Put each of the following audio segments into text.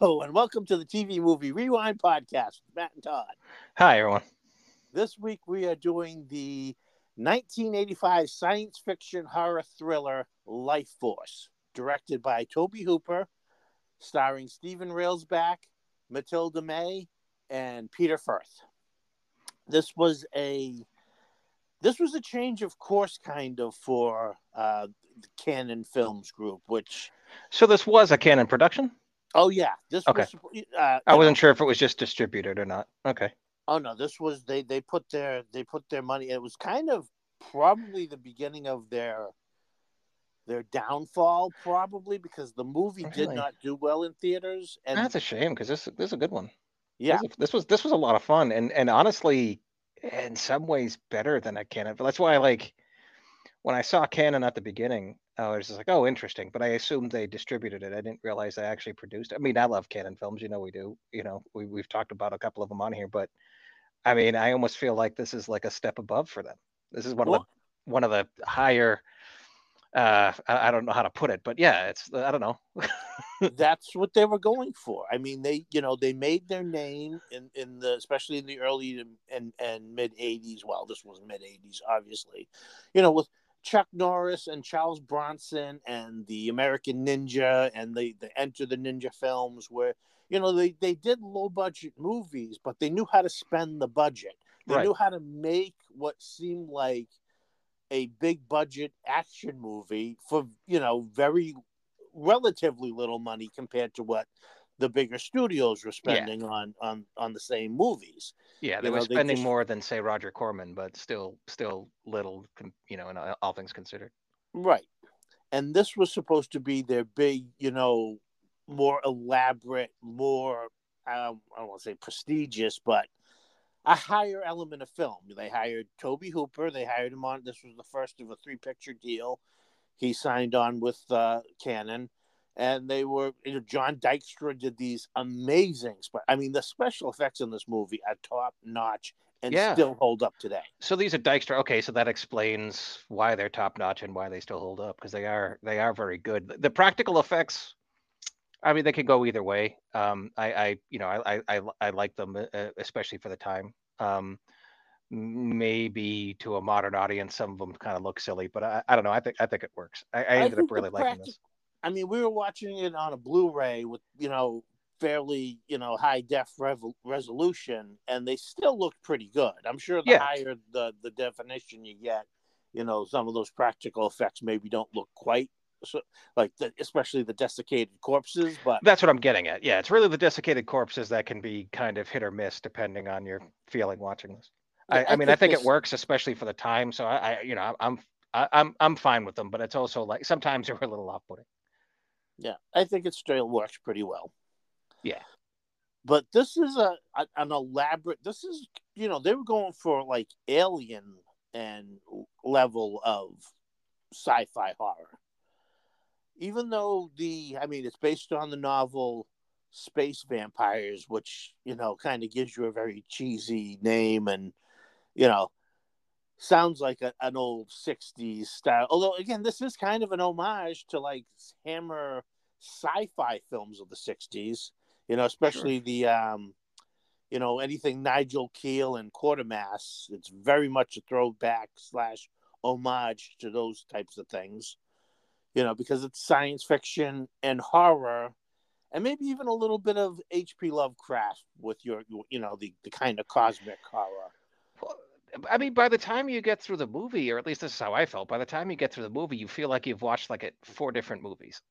Hello, and welcome to the TV Movie Rewind podcast with Matt and Todd. Hi, everyone. This week we are doing the 1985 science fiction horror thriller Life Force, directed by Tobe Hooper, starring Stephen Railsback, Mathilda May, and Peter Firth. This was a this was a change of course, kind of, for uh, the Cannon Films Group, which. So this was a Cannon production. Oh yeah, this Okay. was. Uh, I wasn't know, sure if it was just distributed or not. Okay. Oh no, this was they they put their they put their money. It was kind of probably the beginning of their their downfall, probably because the movie did not do well in theaters. And That's a shame because this this is a good one. yeah, This, this was this was a lot of fun and and honestly, in some ways better than a Cannon. But that's why I like when I saw Cannon at the beginning. I was just like, oh, interesting. But I assumed they distributed it. I didn't realize they actually produced. it. I mean, I love Cannon films. You know, we do. You know, we we've talked about a couple of them on here. But I mean, I almost feel like this is like a step above for them. This is one of the one of the higher. Uh, I, I don't know how to put it, but yeah, it's I don't know. that's what they were going for. I mean, they you know they made their name in in the especially in the early and and mid '80s. Well, this was mid '80s, obviously. You know, with Chuck Norris and Charles Bronson and the American Ninja and the the Enter the Ninja films, where you know they they did low budget movies, but they knew how to spend the budget. They Right. knew how to make what seemed like a big budget action movie for you know very relatively little money compared to what the bigger studios were spending on on on the same movies. Yeah, they You were know, they spending just- more than say Roger Corman, but still, still little, you know, in all all things considered. Right. And this was supposed to be their big, you know, more elaborate, more um, I don't want to say prestigious, but a higher element of film. They hired Tobe Hooper. They hired him on. This was the first of a three picture deal. He signed on with uh, Cannon, and they were. You know, John Dykstra did these amazing. Spe- I mean, the special effects in this movie are top notch and Yeah. still hold up today. So these are Dykstra. Okay, so that explains why they're top notch and why they still hold up because they are they are very good. The- practical effects, I mean, they could go either way. Um, I, I you know, I, I, I, I like them, uh, especially for the time. Um, maybe to a modern audience, some of them kind of look silly, but I, I don't know. I think I think it works. I, I ended think up really liking this. I mean, we were watching it on a Blu-ray with you know fairly you know high def rev- resolution, and they still looked pretty good. I'm sure the Yeah. higher the the definition you get, you know, some of those practical effects maybe don't look quite so like the, especially the desiccated corpses, but That's what I'm getting at. Yeah, it's really the desiccated corpses that can be kind of hit or miss depending on your feeling watching this. Yeah, I, I mean, I think this- it works, especially for the time. So I, I you know, I'm I, I'm I'm fine with them, but it's also like sometimes they're a little off-putting. Yeah, I think it still works pretty well. Yeah. But this is a, a an elaborate. This is you know they were going for like alien and level of sci-fi horror. Even though the I mean it's based on the novel Space Vampires, which you know kind of gives you a very cheesy name and you know sounds like a, an old 60s style. Although again this is kind of an homage to like hammer sci-fi films of the 60s you know especially the um you know anything nigel kneale and quatermass. It's very much a throwback slash homage to those types of things you know because it's science fiction and horror and maybe even a little bit of hp lovecraft with your you know the, the kind of cosmic horror I mean, by the time you get through the movie, or at least this is how I felt, by the time you get through the movie, you feel like you've watched like it four different movies.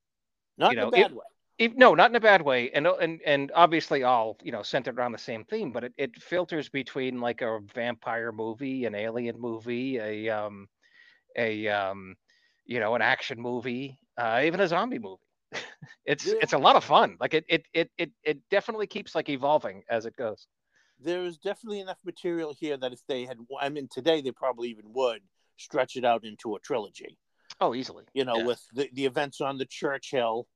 not You in a bad it- way If, no, not in a bad way, and and and obviously all you know centered around the same theme, but it, it filters between like a vampire movie, an alien movie, a um, a um, you know, an action movie, uh, even a zombie movie. it's Yeah. it's a lot of fun. Like it it it it it definitely keeps like evolving as it goes. There is definitely enough material here that if they had i mean today they probably even would stretch it out into a trilogy Oh, easily. you know Yeah. with the, the events on the churchill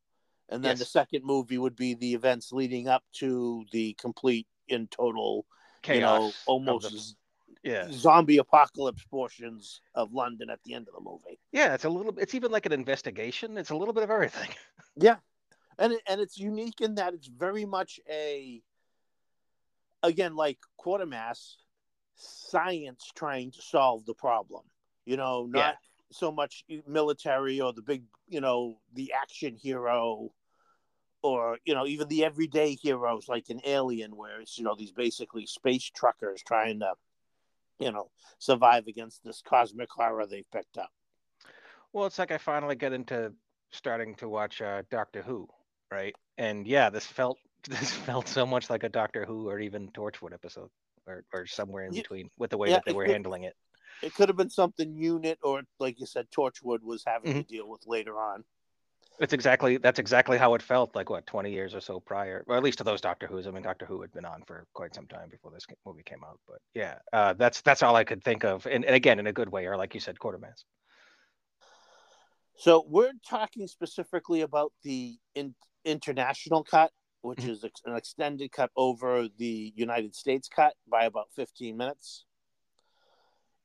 and then the second movie would be the events leading up to the complete in total chaos. you know almost yeah. zombie apocalypse portions of london at the end of the movie Yeah, it's a little. It's even like an investigation. It's a little bit of everything. yeah and it, and it's unique in that it's very much a again like Quatermass science trying to solve the problem. You know, not Yeah. so much military or the big, you know, the action hero or you know even the everyday heroes like an alien where it's you know these basically space truckers trying to you know survive against this cosmic horror they've picked up Well, it's like I finally get into starting to watch uh, Doctor Who, right? And yeah, this felt this felt so much like a Doctor Who or even Torchwood episode, or or somewhere in between with the way yeah, that they were could- handling it. it could have been something unit or like you said torchwood was having Mm-hmm. to deal with later on It's exactly that's exactly how it felt like what 20 years or so prior, or at least to those Doctor Who's. I mean, Doctor Who had been on for quite some time before this movie came out, but yeah, uh, that's that's all I could think of, and, and again in a good way, or like you said, Quatermass. so we're talking specifically about the in, international cut which Mhm. is an extended cut over the united states cut by about 15 minutes.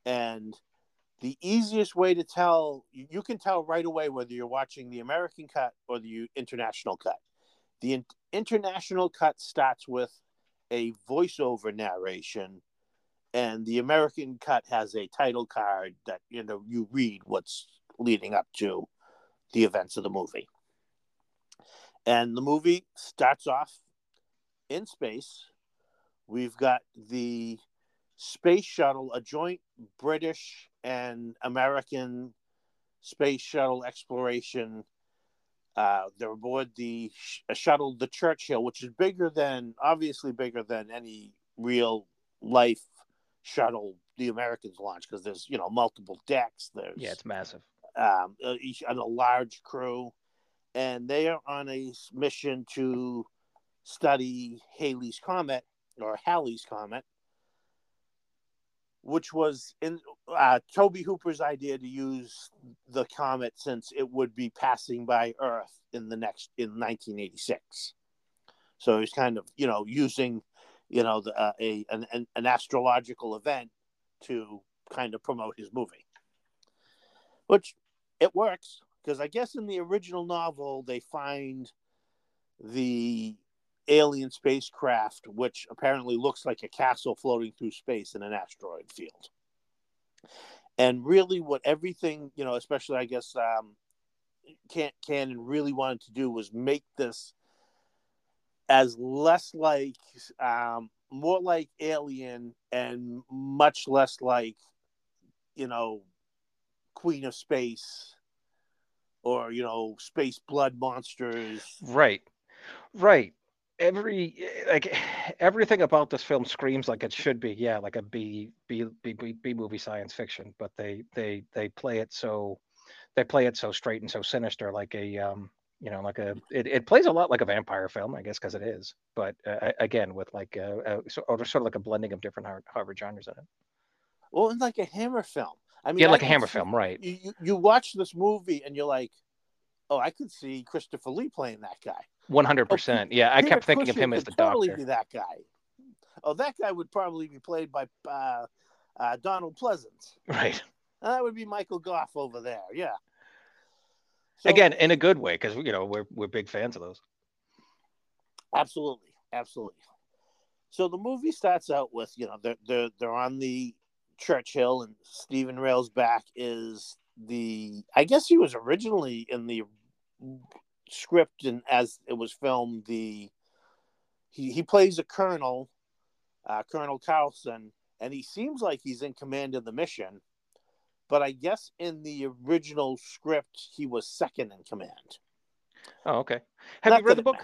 And the easiest way to tell you you can tell right away whether you're watching the american cut or the international cut. The in- international cut starts with a voiceover narration and the american cut has a title card that you know you read what's leading up to the events of the movie and the movie starts off in space. We've got the space shuttle a joint british and american space shuttle exploration. Uh, they're aboard the sh- a shuttle the churchill which is bigger than obviously bigger than any real life shuttle the americans launch because there's you know multiple decks. There's Yeah, it's massive. um, uh, each and a large crew, and they are on a mission to study Haley's comet or Halley's comet, which was in uh, Tobe Hooper's idea to use the comet since it would be passing by Earth in the next in 1986. So he's kind of you know using you know the, uh, a an an astrological event to kind of promote his movie, which it works because I guess in the original novel they find the alien spacecraft, which apparently looks like a castle floating through space in an asteroid field. And really, what everything you know, especially I guess um, Can Cannon really wanted to do was make this as less like, um, more like Alien, and much less like, you know, Queen of Space or you know space blood monsters Right, right. Every like everything about this film screams like it should be, yeah, like a B B B B, B movie science fiction. But they they they play it so they play it so straight and so sinister, like a um you know like a it, it plays a lot like a vampire film, I guess, because it is. But uh, again, with like a, a so- sort of like a blending of different horror, horror genres in it. well it's like a hammer film i mean Yeah, like a hammer film, right? you you watch this movie and you're like oh i could see christopher lee playing that guy One hundred percent. Yeah, I kept thinking of him as the totally doctor. be that guy oh that guy would probably be played by uh, uh, donald pleasence Right. And that would be michael gough over there yeah So- Again, in a good way, because you know we're we're big fans of those. Absolutely, absolutely. So the movie starts out with you know they're they're they're on the Churchill and Stephen Railsback is the I guess he was originally in the script and as it was filmed the he he plays a colonel, uh, Colonel Carlson, and he seems like he's in command of the mission. But I guess in the original script, he was second in command. Oh, okay. Have Not you read the book?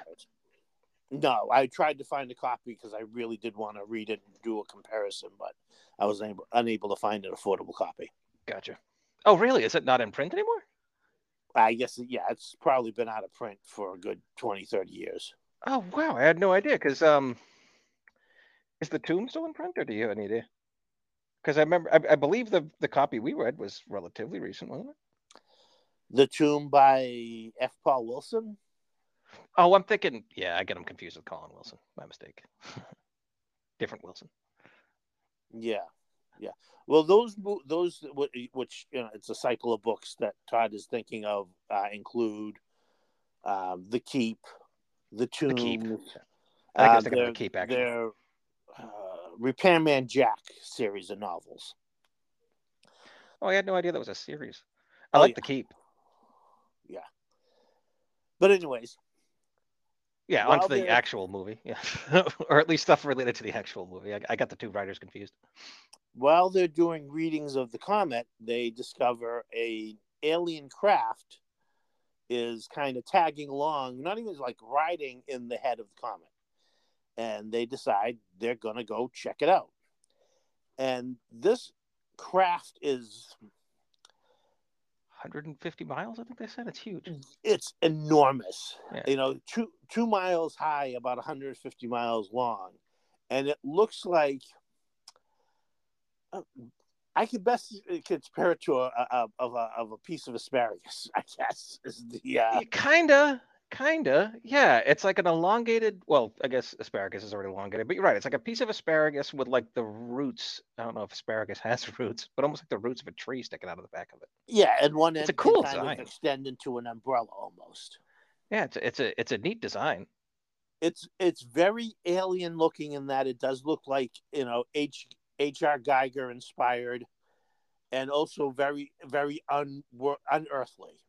No, I tried to find a copy because I really did want to read it and do a comparison, but I was able, unable to find an affordable copy. Gotcha. Oh, really? Is it not in print anymore? I guess, yeah, it's probably been out of print for a good 20, 30 years. Oh, wow. I had no idea. Because um, is the tomb still in print, or do you have any idea? Because I remember, I, I believe the the copy we read was relatively recent, wasn't it? The Tomb by F. Paul Wilson. Oh, I'm thinking. Yeah, I get him confused with Colin Wilson. My mistake. Different Wilson. Yeah, yeah. Well, those those which you know, it's a cycle of books that Todd is thinking of uh, include um, the Keep, the Tomb. The Keep. I uh, guess they're their, the keep actually. their uh, Repairman Jack series of novels. Oh, I had no idea that was a series. I Oh, like yeah. the keep. Yeah. But anyways, Yeah, While onto the actual movie. Yeah, or at least stuff related to the actual movie. I, I got the two writers confused. while they're doing readings of the comet, they discover a alien craft is kind of tagging along, not even like riding in the head of the comet. And they decide they're going to go check it out. And this craft is 150 miles, I think they said. It's huge. it's enormous. Yeah. You know, two two miles high, about 150 miles long, and it looks like uh, I could best compare it to a, a, of a of a piece of asparagus. I guess is the uh, kinda, kinda. Yeah, it's like an elongated. Well, I guess asparagus is already elongated, but you're right. It's like a piece of asparagus with like the roots. I don't know if asparagus has roots, but almost like the roots of a tree sticking out of the back of it. yeah, and one It's end a cool can kind design. of extend into an umbrella almost. Yeah, it's a, it's a it's a neat design. It's it's very alien looking in that it does look like you know H H.R. Geiger inspired, and also very very un unearthly.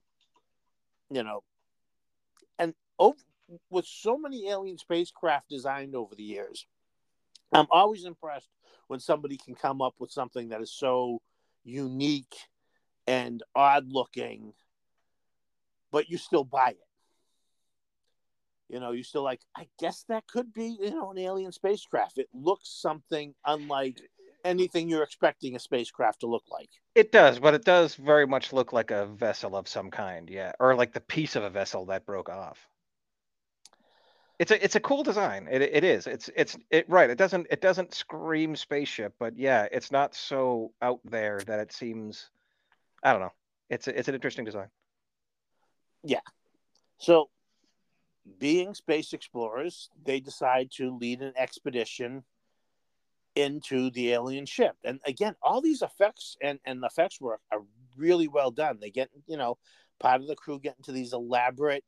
You know, and over, with so many alien spacecraft designed over the years, I'm always impressed when somebody can come up with something that is so unique and odd looking, but you still buy it. You know, you still like, I guess that could be, you know, an alien spacecraft. It looks something unlike anything you're expecting a spacecraft to look like. It does, but it does very much look like a vessel of some kind, yeah, or like the piece of a vessel that broke off. It's a it's a cool design. It it is. It's it's it right. It doesn't it doesn't scream spaceship, but yeah, it's not so out there that it seems. I don't know. It's a, it's an interesting design. Yeah. So, being space explorers, they decide to lead an expedition into the alien ship. And again, all these effects and, and effects work are really well done. They get, you know, part of the crew get into these elaborate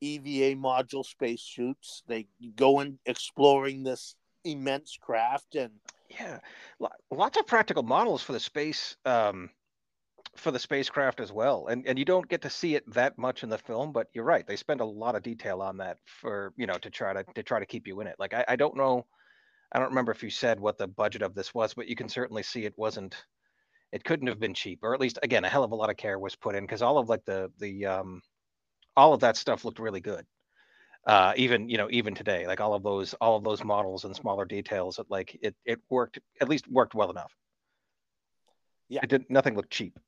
EVA module spacesuits. They go in exploring this immense craft and Yeah, lots of practical models for the space um, for the spacecraft as well, and and you don't get to see it that much in the film, but you're right. They spend a lot of detail on that for you know to try to to try to keep you in it. Like I, I don't know, I don't remember if you said what the budget of this was, but you can certainly see it wasn't. It couldn't have been cheap, or at least again a hell of a lot of care was put in because all of like the the um, all of that stuff looked really good. Uh, even you know even today, like all of those all of those models and smaller details, it like it it worked at least worked well enough. Yeah. it did nothing looked cheap,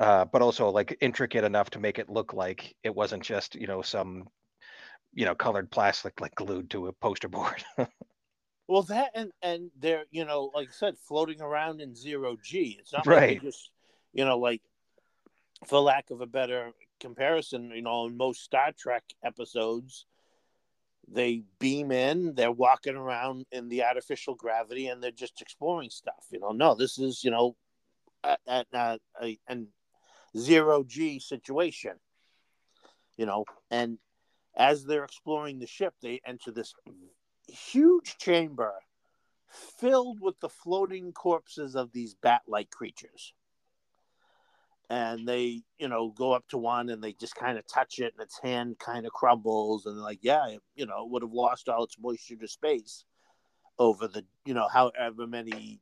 uh, but also like intricate enough to make it look like it wasn't just you know some you know colored plastic like glued to a poster board. Well, that and and they're you know like I said, floating around in zero g. It's not Right. they just you know like, for lack of a better comparison, you know, in most Star Trek episodes, they beam in, they're walking around in the artificial gravity, and they're just exploring stuff. You know, no, this is you know, a, a, a, a, zero g situation. You know, and as they're exploring the ship, they enter this huge chamber filled with the floating corpses of these bat like creatures. And they, you know, go up to one and they just kind of touch it and its hand kind of crumbles. And they're like, yeah, you know, it would have lost all its moisture to space over the, you know, however many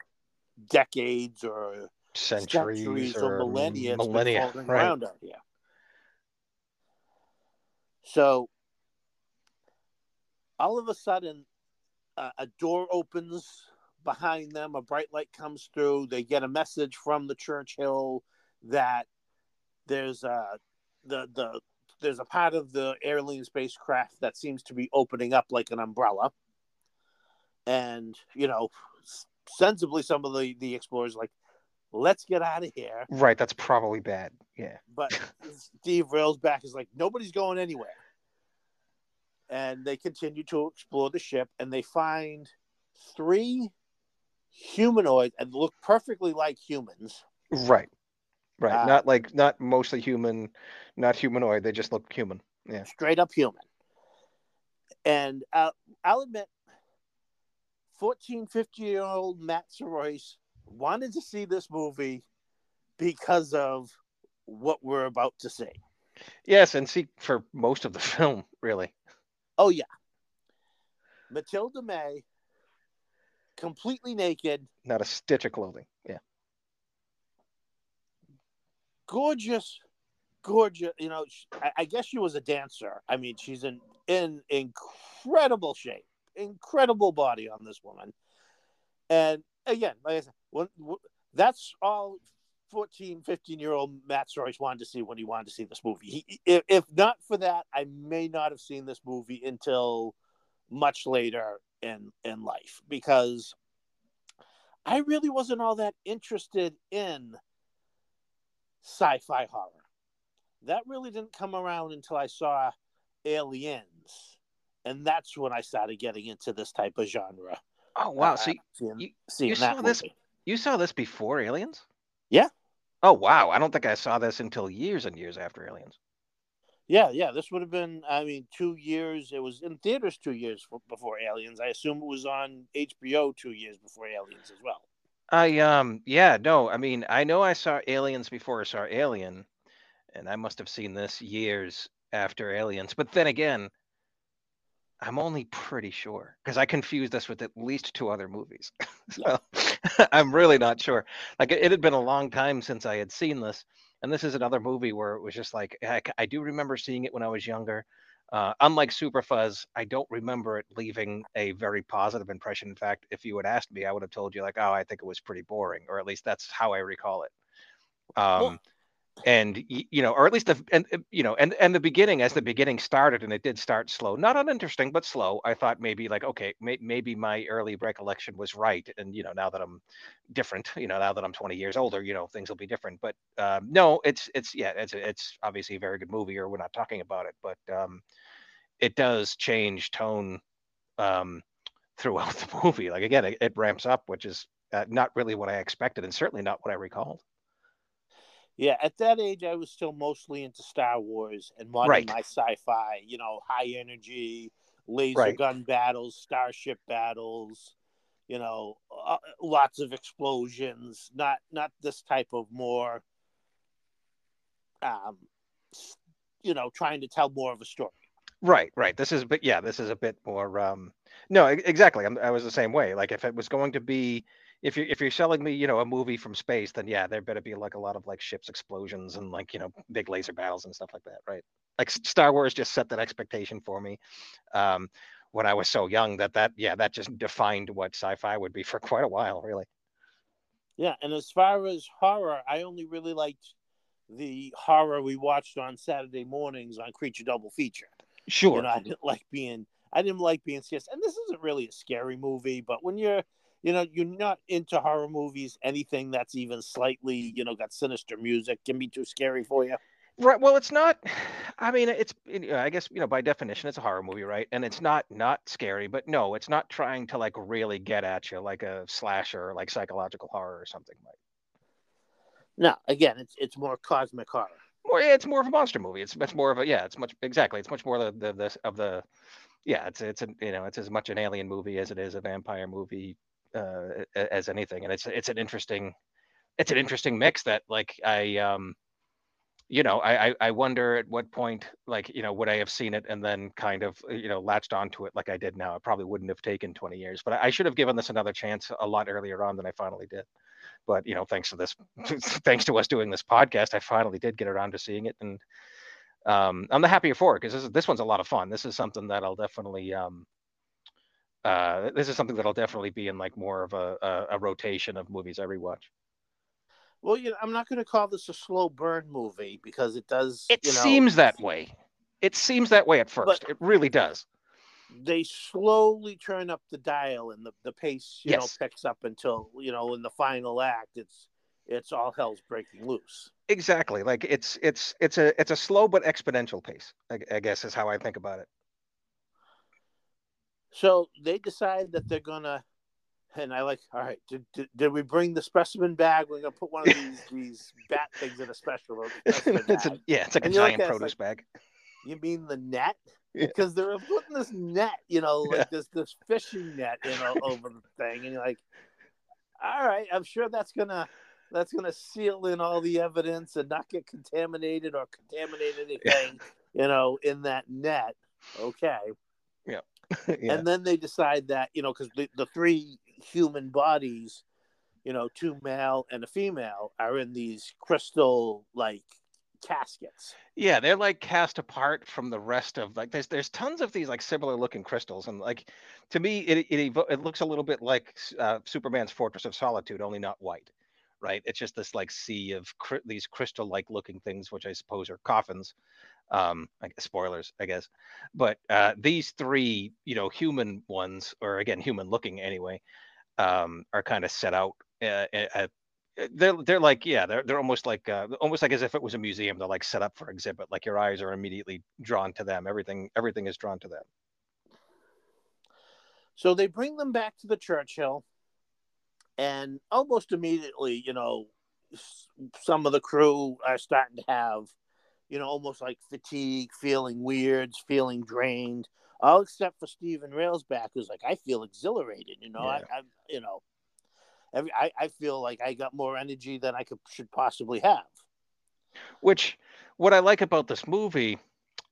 decades or centuries, centuries or or millennia, millennia, right? around out here. So all of a sudden, uh, a door opens behind them. A bright light comes through. They get a message from the Churchill that there's a the the there's a part of the alien spacecraft that seems to be opening up like an umbrella. And you know, sensibly, some of the the explorers like, let's get out of here. Right, that's probably bad. Yeah. But Steve Railsback is like, nobody's going anywhere. And they continue to explore the ship and they find three humanoids and look perfectly like humans. Right. Right. Uh, not like not mostly human, not humanoid. They just look human. Yeah. straight up human. And uh, I'll admit, 14, 15 year old Matt Sorois wanted to see this movie because of what we're about to see. Yes, and see for most of the film, really. Oh, yeah. Mathilda May, completely naked, Not a stitch of clothing. Yeah. gorgeous, gorgeous. You know, I, I guess she was a dancer. I mean, she's in in incredible shape, incredible body on this woman. And again, like I said, when, w- that's all 14, 15 year old Matt Sorois wanted to see when he wanted to see this movie. He, if, if not for that, I may not have seen this movie until much later in in life because I really wasn't all that interested in sci-fi horror. That really didn't come around until I saw Aliens, and that's when I started getting into this type of genre. Oh wow. Uh, So you, seeing, you- seeing you saw this- you saw this before Aliens? Yeah. Oh wow. I don't think I saw this until years and years after Aliens. Yeah, yeah. This would have been, I mean, two years. It was in theaters two years before Aliens. I assume it was on HBO two years before Aliens as well. I um yeah, no, I mean, I know I saw Aliens before I saw Alien, and I must have seen this years after Aliens. But then again, I'm only pretty sure because I confused this with at least two other movies. so I'm really not sure. Like it, it had been a long time since I had seen this, and this is another movie where it was just like heck, I do remember seeing it when I was younger. Uh, unlike Super Fuzz, I don't remember it leaving a very positive impression. In fact, if you had asked me, I would have told you like, "Oh, I think it was pretty boring," or at least that's how I recall it. Um, Well- and you know, or at least the and uh, you know, and and the beginning, as the beginning started, and it did start slow, not uninteresting, but slow. I thought maybe like, okay, may, maybe my early recollection was right, and you know, now that I'm different, you know, now that I'm 20 years older, you know, things will be different. But um, no, it's it's yeah, it's it's obviously a very good movie, or we're not talking about it, but um, it does change tone um, throughout the movie. Like again, it, it ramps up, which is uh, not really what I expected, and certainly not what I recalled. Yeah, at that age, I was still mostly into Star Wars and wanting Right. my sci-fi. You know, high energy, laser Right. gun battles, starship battles. You know, uh, lots of explosions. Not not this type of more. Um, you know, trying to tell more of a story. Right, right. This is, but yeah, this is a bit more. Um, no, exactly. I'm, I was the same way. Like, if it was going to be, if you're if you're selling me, you know, a movie from space, then yeah, there better be like a lot of like ships explosions and like you know big laser battles and stuff like that, right? Like Star Wars just set that expectation for me. Um, when I was so young, that that yeah, that just defined what sci-fi would be for quite a while, really. Yeah, and as far as horror, I only really liked the horror we watched on Saturday mornings on Creature Double Feature. Sure. You know, I didn't like being I didn't like being scared. And this isn't really a scary movie, but when you're you know, you're not into horror movies, anything that's even slightly, you know, got sinister music can be too scary for you. Right. Well, it's not. I mean, it's. I guess you know by definition, it's a horror movie, right? And it's not not scary, but no, it's not trying to like really get at you like a slasher, like psychological horror or something. Like No, again, it's it's more cosmic horror. more, yeah, it's more of a monster movie. It's much more of a yeah. It's much exactly. It's much more the the, the of the yeah. It's it's a you know it's as much an alien movie as it is a vampire movie uh, as anything, and it's it's an interesting it's an interesting mix that like I um you know, I, I wonder at what point, like, you know, would I have seen it and then kind of, uh, you know, latched onto it like I did now? It probably wouldn't have taken 20 years, but I, should have given this another chance a lot earlier on than I finally did. But you know, thanks to this, thanks to us doing this podcast, I finally did get around to seeing it, and um, I'm the happier for it because this is this one's a lot of fun. This is something that I'll definitely um, uh, this is something that'll definitely be in like more of a, a, a rotation of movies I rewatch. Well, you know, I'm not going to call this a slow burn movie because it does. It you know, seems that way. It seems that way at first. it really does. they slowly turn up the dial and the, the pace you Yes. know picks up until you know in the final act it's it's all hell's breaking loose Exactly. Like it's it's it's a it's a slow but exponential pace. I, I guess is how I think about it. So they decide that they're gonna and i like all right did, did, did we bring the specimen bag we're gonna put one of these these bat things in a special it's a, bag. yeah, it's like And a giant it's produce bag. You mean the net? Yeah. Because they're putting this net, you know, like Yeah. this this fishing net, you know, over the thing, and you're like, all right, I'm sure that's gonna that's gonna seal in all the evidence and not get contaminated or contaminate anything, you know, in that net. Okay. yeah. And then they decide that, you know, because the, the three human bodies, you know, two male and a female, are in these crystal like caskets. Yeah, they're like cast apart from the rest of like there's there's tons of these like similar looking crystals and like to me it it evo- it looks a little bit like uh, Superman's Fortress of Solitude only not white. Right? It's just this like sea of cry- these crystal like looking things which I suppose are coffins. Um spoilers, I guess. But uh these three, you know, human ones or again human looking anyway, um are kind of set out uh, uh, they're they're like yeah they're they're almost like uh, almost like as if it was a museum. They're like set up for exhibit. Like your eyes are immediately drawn to them. Everything everything is drawn to them. So they bring them back to the Churchill, and almost immediately, you know, some of the crew are starting to have, you know, almost like fatigue, feeling weird, feeling drained. All except for Stephen Railsback, who's like, I feel exhilarated. You know, Yeah. I, I, you know, every I, I feel like I got more energy than I could should possibly have. which what i like about this movie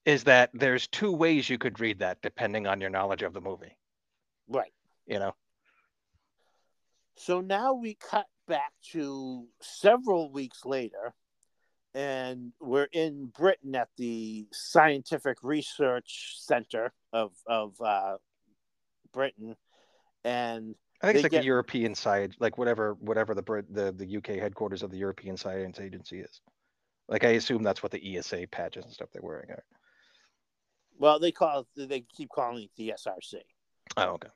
is that there's two ways you could read that depending on your knowledge of the movie Right. you know So now we cut back to several weeks later, and we're in Britain at the Scientific Research Center of of uh, Britain, and i think it's like get- the european side like whatever whatever the Brit- the the uk headquarters of the european science agency is. Like i assume that's what the esa patches and stuff they're wearing are. Well, they call it, they keep calling it the SRC, oh okay.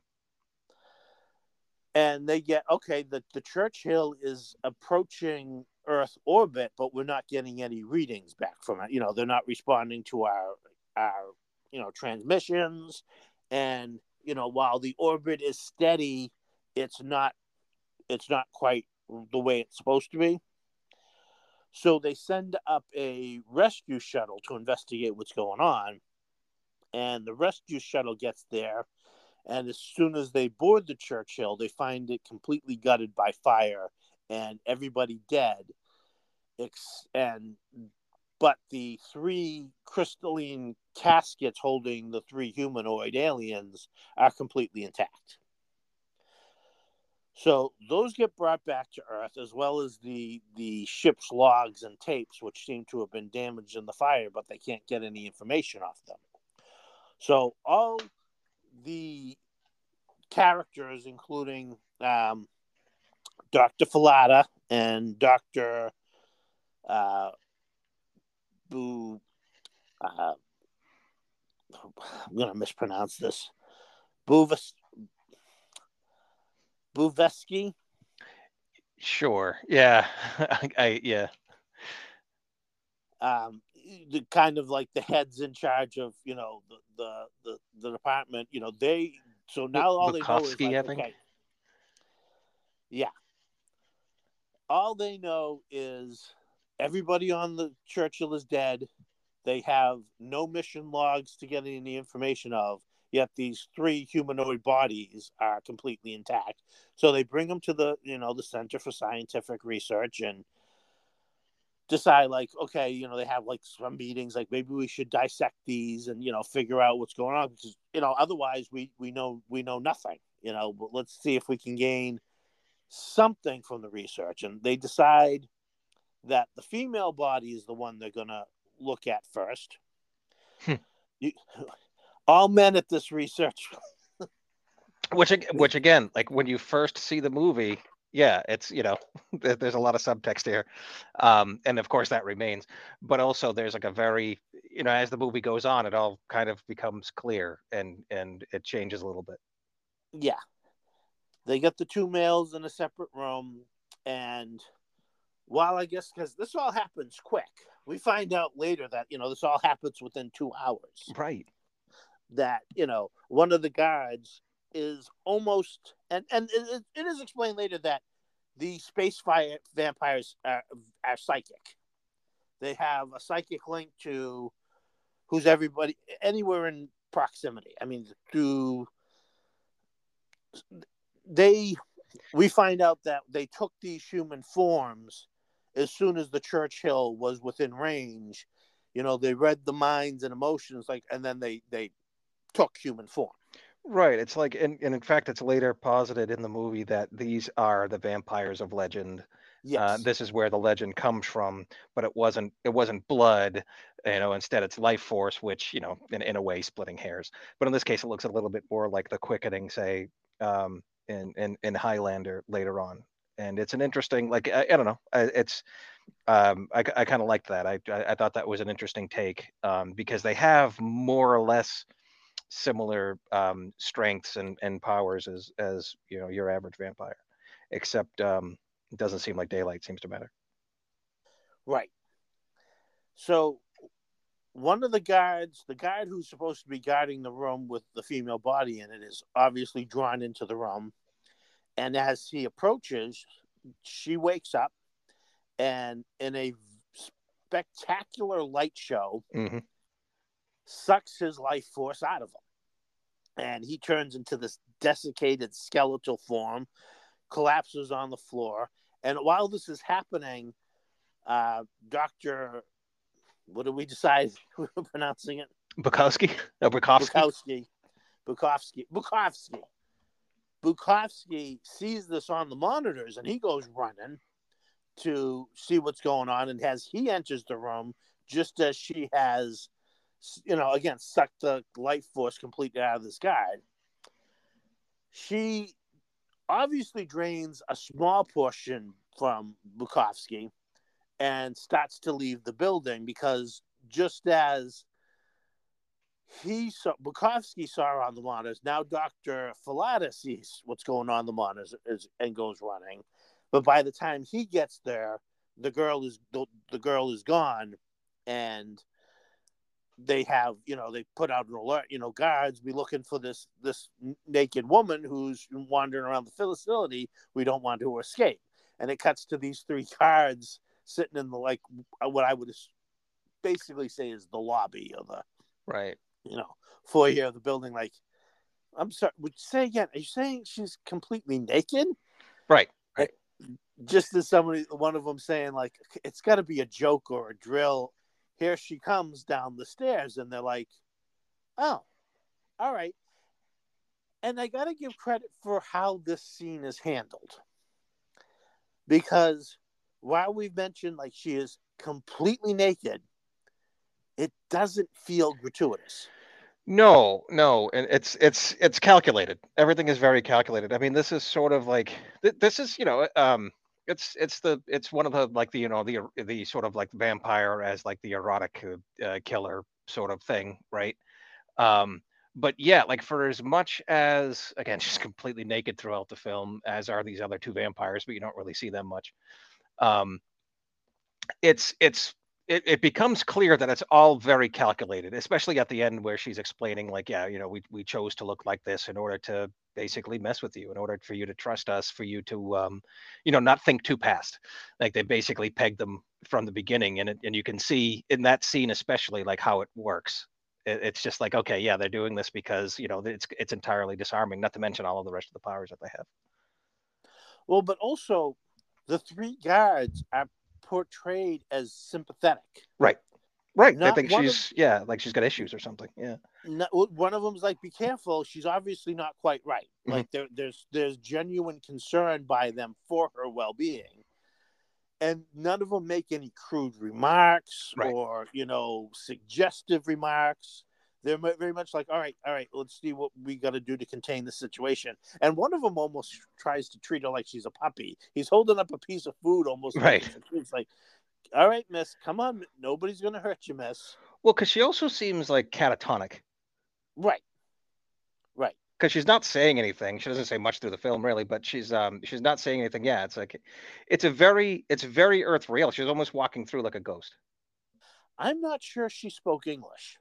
And they get okay. The the Churchill is approaching Earth orbit, but we're not getting any readings back from it. You know, they're not responding to our our you know transmissions, and you know while the orbit is steady, it's not it's not quite the way it's supposed to be. So they send up a rescue shuttle to investigate what's going on, and the rescue shuttle gets there, and as soon as they board the Churchill, they find it completely gutted by fire and everybody dead. Ex- and but the three crystalline caskets holding the three humanoid aliens are completely intact. So those get brought back to Earth, as well as the the ship's logs and tapes, which seem to have been damaged in the fire, but they can't get any information off them. So all the characters, including um, Dr. Fallada and Dr. Uh, Bu, uh, I'm going to mispronounce this. Buvis, Buvesky. Sure. Yeah. I, I yeah. um, the kind of like the heads in charge of you know the the the, the department. You know they so now all they know is Bukowski, like, I think. okay, yeah, all they know is everybody on the Churchill is dead. They have no mission logs to get any information of. Yet these three humanoid bodies are completely intact. So they bring them to the you know the Center for Scientific Research and decide like okay you know they have like some meetings like maybe we should dissect these and you know figure out what's going on because you know otherwise we we know we know nothing you know but let's see if we can gain something from the research and they decide that the female body is the one they're going to look at first Hmm. you, all men at this research Which which again, like when you first see the movie, yeah, it's you know, there's a lot of subtext here, um, and of course that remains. But also there's like a very, you know, as the movie goes on, it all kind of becomes clear and and it changes a little bit. yeah they get the two males in a separate room and while i guess because this all happens quick we find out later that you know this all happens within two hours Right. that you know one of the guards is almost and and it, it is explained later that the space fire vampires are, are psychic they have a psychic link to who's everybody anywhere in proximity. I mean, through they we find out that they took these human forms as soon as the Churchill was within range. You know, they read the minds and emotions, like, and then they they took human form. Right. It's like, and, and in fact, it's later posited in the movie that these are the vampires of legend. Yes. Uh, this is where the legend comes from, but it wasn't. It wasn't blood. You know, instead it's life force, which you know, in, in a way, splitting hairs. But in this case, it looks a little bit more like the quickening, say, um, in in in Highlander later on. And it's an interesting, like I, I don't know, it's um, I, I kind of liked that. I, I, thought that was an interesting take um, because they have more or less similar um, strengths and, and powers as as you know your average vampire, except um, it doesn't seem like daylight seems to matter. Right. So one of the guards, the guard who's supposed to be guarding the room with the female body in it, is obviously drawn into the room. And as he approaches, she wakes up and in a spectacular light show mm-hmm. sucks his life force out of him and he turns into this desiccated skeletal form collapses on the floor and while this is happening uh, dr what do we decide? We're pronouncing it? Bukowski? No, bukowski. Bukowski. Bukowski. Bukowski. Bukowski sees this on the monitors and he goes running to see what's going on and as he enters the room just as she has you know again sucked the life force completely out of this guy. She obviously drains a small portion from Bukowski and starts to leave the building because just as he saw Bukowski saw on the monitors, now Dr. Fallada sees what's going on the monitors is, and goes running. But by the time he gets there, the girl is the, the girl is gone, and they have you know they put out an alert. You know, guards be looking for this this naked woman who's wandering around the facility. We don't want to escape. And it cuts to these three guards sitting in the like what I would basically say is the lobby of the right you know foyer of the building. Like, I'm sorry, would you say again? Are you saying she's completely naked? Right. Right just as somebody one of them saying like it's got to be a joke or a drill here she comes down the stairs and they're like oh all right and i got to give credit for how this scene is handled because while we've mentioned like she is completely naked it doesn't feel gratuitous no, no, and it's it's it's calculated. Everything is very calculated. I mean, this is sort of like this is you know um it's it's the it's one of the like the you know the the sort of like vampire as like the erotic uh, killer sort of thing, right? Um, but yeah, like for as much as again she's completely naked throughout the film, as are these other two vampires, but you don't really see them much. Um, it's it's it, it becomes clear that it's all very calculated, especially at the end where she's explaining, like, yeah, you know, we we chose to look like this in order to basically mess with you, in order for you to trust us, for you to, um, you know, not think too past. Like they basically pegged them from the beginning, and it, and you can see in that scene especially like how it works. It, it's just like, okay, yeah, they're doing this because you know it's it's entirely disarming. Not to mention all of the rest of the powers that they have. Well, but also the three guards are portrayed as sympathetic. Right. Right. Not I think she's of, yeah, like she's got issues or something. Yeah. Not, one of them's like, "Be careful. She's obviously not quite right. Mm-hmm. Like there, there's there's genuine concern by them for her well being, and none of them make any crude remarks right. or you know suggestive remarks they're very much like, all right, all right, let's see what we got to do to contain the situation. And one of them almost tries to treat her like she's a puppy. He's holding up a piece of food almost. Right. It's like, all right, miss, come on. Nobody's going to hurt you, miss. Well, because she also seems like catatonic. Right. Right. Because she's not saying anything. She doesn't say much through the film, really, but she's um she's not saying anything. Yeah, it's like, it's a very it's very earth real. She's almost walking through like a ghost. I'm not sure she spoke English.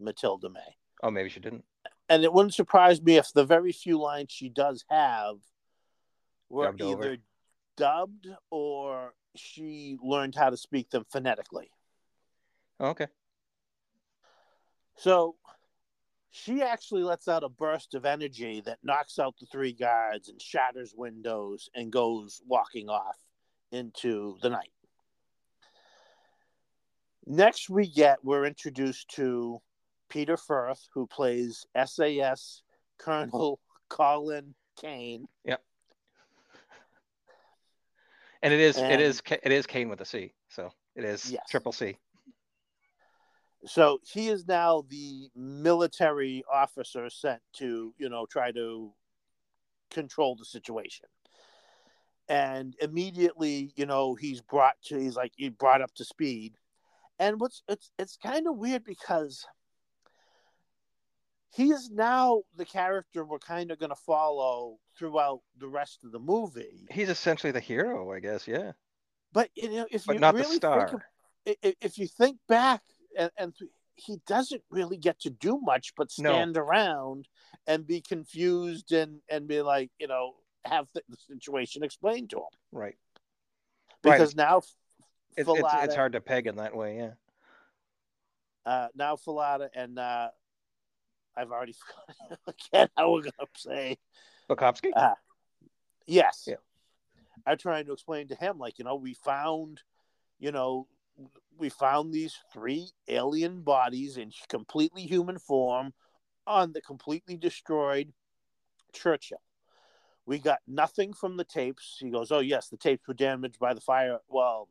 Mathilda May. Oh, maybe she didn't. And it wouldn't surprise me if the very few lines she does have were dubbed either over. dubbed or she learned how to speak them phonetically. Oh, okay. So she actually lets out a burst of energy that knocks out the three guards and shatters windows and goes walking off into the night. Next, we get we're introduced to Peter Firth, who plays SAS Colonel Colin Caine. Yep. And it is and, it is it is Caine with a C, so it is Yes. triple C. So he is now the military officer sent to, you know, try to control the situation. And immediately, you know, he's brought to he's like he brought up to speed. And what's it's it's kind of weird because he is now the character we're kind of going to follow throughout the rest of the movie. He's essentially the hero, I guess. Yeah, But you know, if but you not really the think of if you think back and, and he doesn't really get to do much but No. stand around and be confused and and be like you know have the, the situation explained to him right. Right. because now It's, it's it's hard to peg in that way. Yeah. uh, now Fallada and uh, I've already forgotten again how we're gonna say Bukovsky. Uh, yes. Yeah. i'm trying to explain to him like you know we found you know we found these three alien bodies in completely human form on the completely destroyed churchill. We got nothing from the tapes. He goes oh yes the tapes were damaged by the fire. Well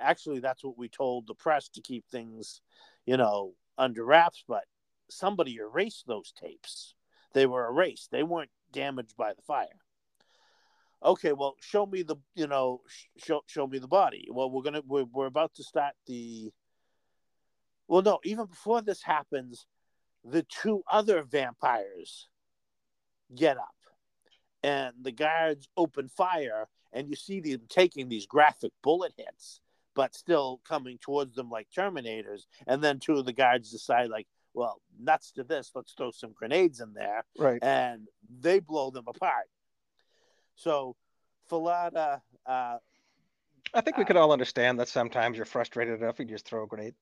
actually that's what we told the press to keep things you know under wraps but somebody erased those tapes. They were erased. They weren't damaged by the fire. Okay well show me the you know show show me the body. Well we're gonna we're, we're about to start the well no even before this happens the two other vampires get up and the guards open fire and you see them taking these graphic bullet hits but still coming towards them like terminators. And then two of the guards decide like well nuts to this let's throw some grenades in there Right. and they blow them apart. So, Fallada, uh, I think we uh, could all understand that sometimes you're frustrated enough you just throw a grenade.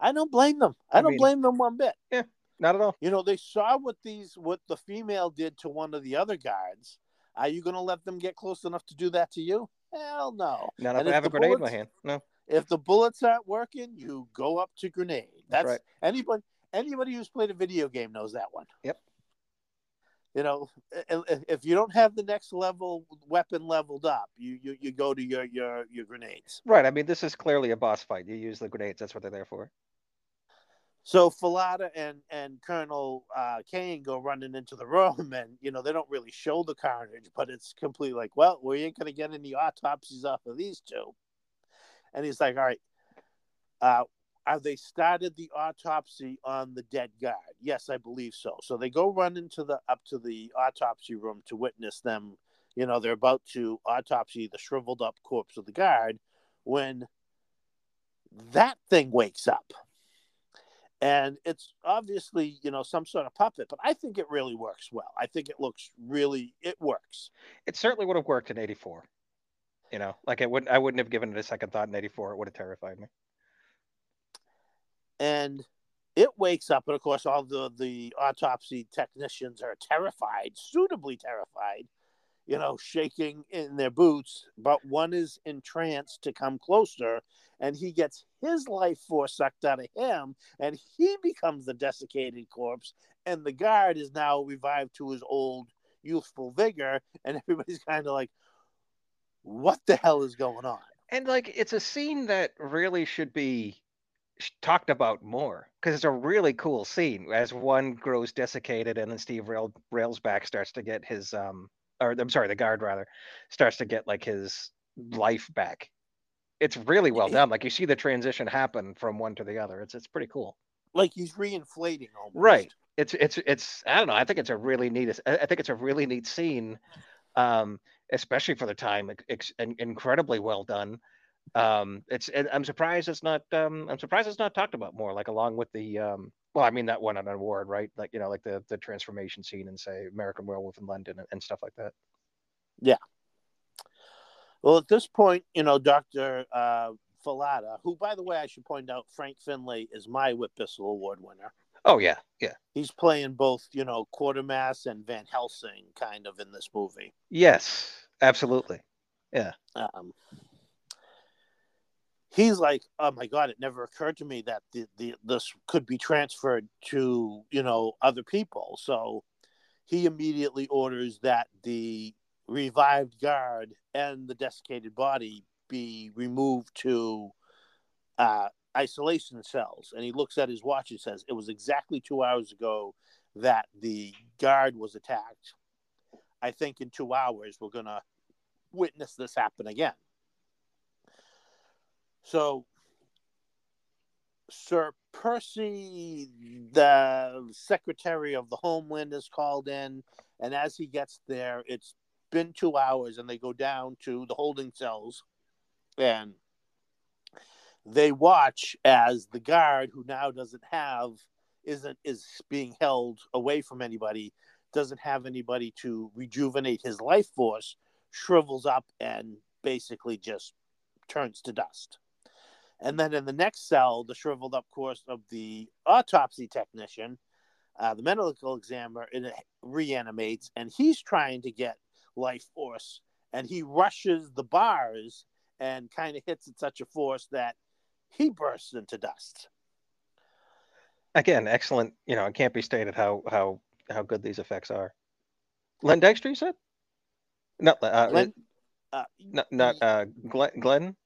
I don't blame them. I, I don't mean- blame them one bit. Yeah, not at all. You know, they saw what these what the female did to one of the other guards. Are you going to let them get close enough to do that to you? Hell no. Not And if I have a grenade in my hand. No. If the bullets aren't working, you go up to grenade. That's right. anybody anybody who's played a video game knows that one. Yep. You know, if you don't have the next level weapon leveled up, you you, you go to your your your grenades. Right. I mean, this is clearly a boss fight. You use the grenades. That's what they're there for. So Fallada and and Colonel uh, Caine go running into the room, and you know they don't really show the carnage, but it's completely like, well, we ain't gonna get any autopsies off of these two. And he's like, all right, uh, have they started the autopsy on the dead guard? Yes, I believe so. So they go run into the up to the autopsy room to witness them. You know, they're about to autopsy the shriveled up corpse of the guard when that thing wakes up and it's obviously you know some sort of puppet but i think it really works well i think it looks really it works It certainly would have worked in '84. You know, like it wouldn't. I wouldn't have given it a second thought in '84. It would have terrified me. And it wakes up and of course all the the autopsy technicians are terrified suitably terrified you know shaking in their boots but one is entranced to come closer and he gets his life force sucked out of him and he becomes the desiccated corpse and the guard is now revived to his old youthful vigor and everybody's kind of like what the hell is going on? And like, it's a scene that really should be talked about more because it's a really cool scene as one grows desiccated and then Steve Rail, Railsback starts to get his um or I'm sorry the guard rather starts to get like his life back. It's really well done. Like you see the transition happen from one to the other. It's it's pretty cool. like he's reinflating almost Right. It's it's it's I don't know. I think it's a really neat. I think it's a really neat scene, um, especially for the time. ex- incredibly well done. Um, it's and I'm surprised it's not. Um, I'm surprised it's not talked about more. Like along with the um, well, I mean that won an award, right? Like you know, like the the transformation scene in say American Werewolf in London and, and stuff like that. Yeah. Well, at this point, you know, Doctor uh, Fallada, who, by the way, I should point out, Frank Finlay is my Whit Bissell Award winner. Oh yeah, yeah. He's playing both, you know, Quatermass and Van Helsing kind of in this movie. Yes, absolutely. Yeah. Um, he's like, oh my god, it never occurred to me that the, the this could be transferred to you know other people. So he immediately orders that the revived guard and the desiccated body be removed to uh, isolation cells. And he looks at his watch and says, It was exactly two hours ago that the guard was attacked. I think in two hours we're going to witness this happen again. So, Sir Percy, the Secretary of the Homeland, is called in. And as he gets there, it's been two hours, and they go down to the holding cells and they watch as the guard who now doesn't have isn't is being held away from anybody doesn't have anybody to rejuvenate his life force shrivels up and basically just turns to dust and then in the next cell the shriveled up corpse of the autopsy technician uh, the medical examiner it reanimates and he's trying to get life force and he rushes the bars and kind of hits at such a force that he bursts into dust. Again, excellent. You know, it can't be stated how how how good these effects are. Len Dykstra, you said? No, uh, Len, uh, not not uh, Glenn, Glenn.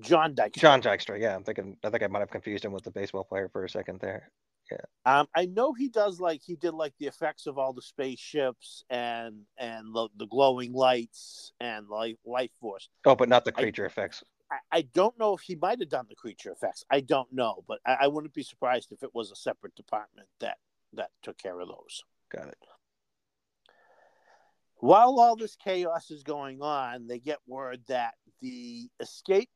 John Dykstra. John Dykstra. Yeah, I'm thinking. I think I might have confused him with the baseball player for a second there. Yeah. Um, I know he does like he did like the effects of all the spaceships and and the, the glowing lights and like life force. Oh, but not the creature I, effects. I, I don't know if he might have done the creature effects. I don't know, but I, I wouldn't be surprised if it was a separate department that that took care of those. Got it. While all this chaos is going on, they get word that the escape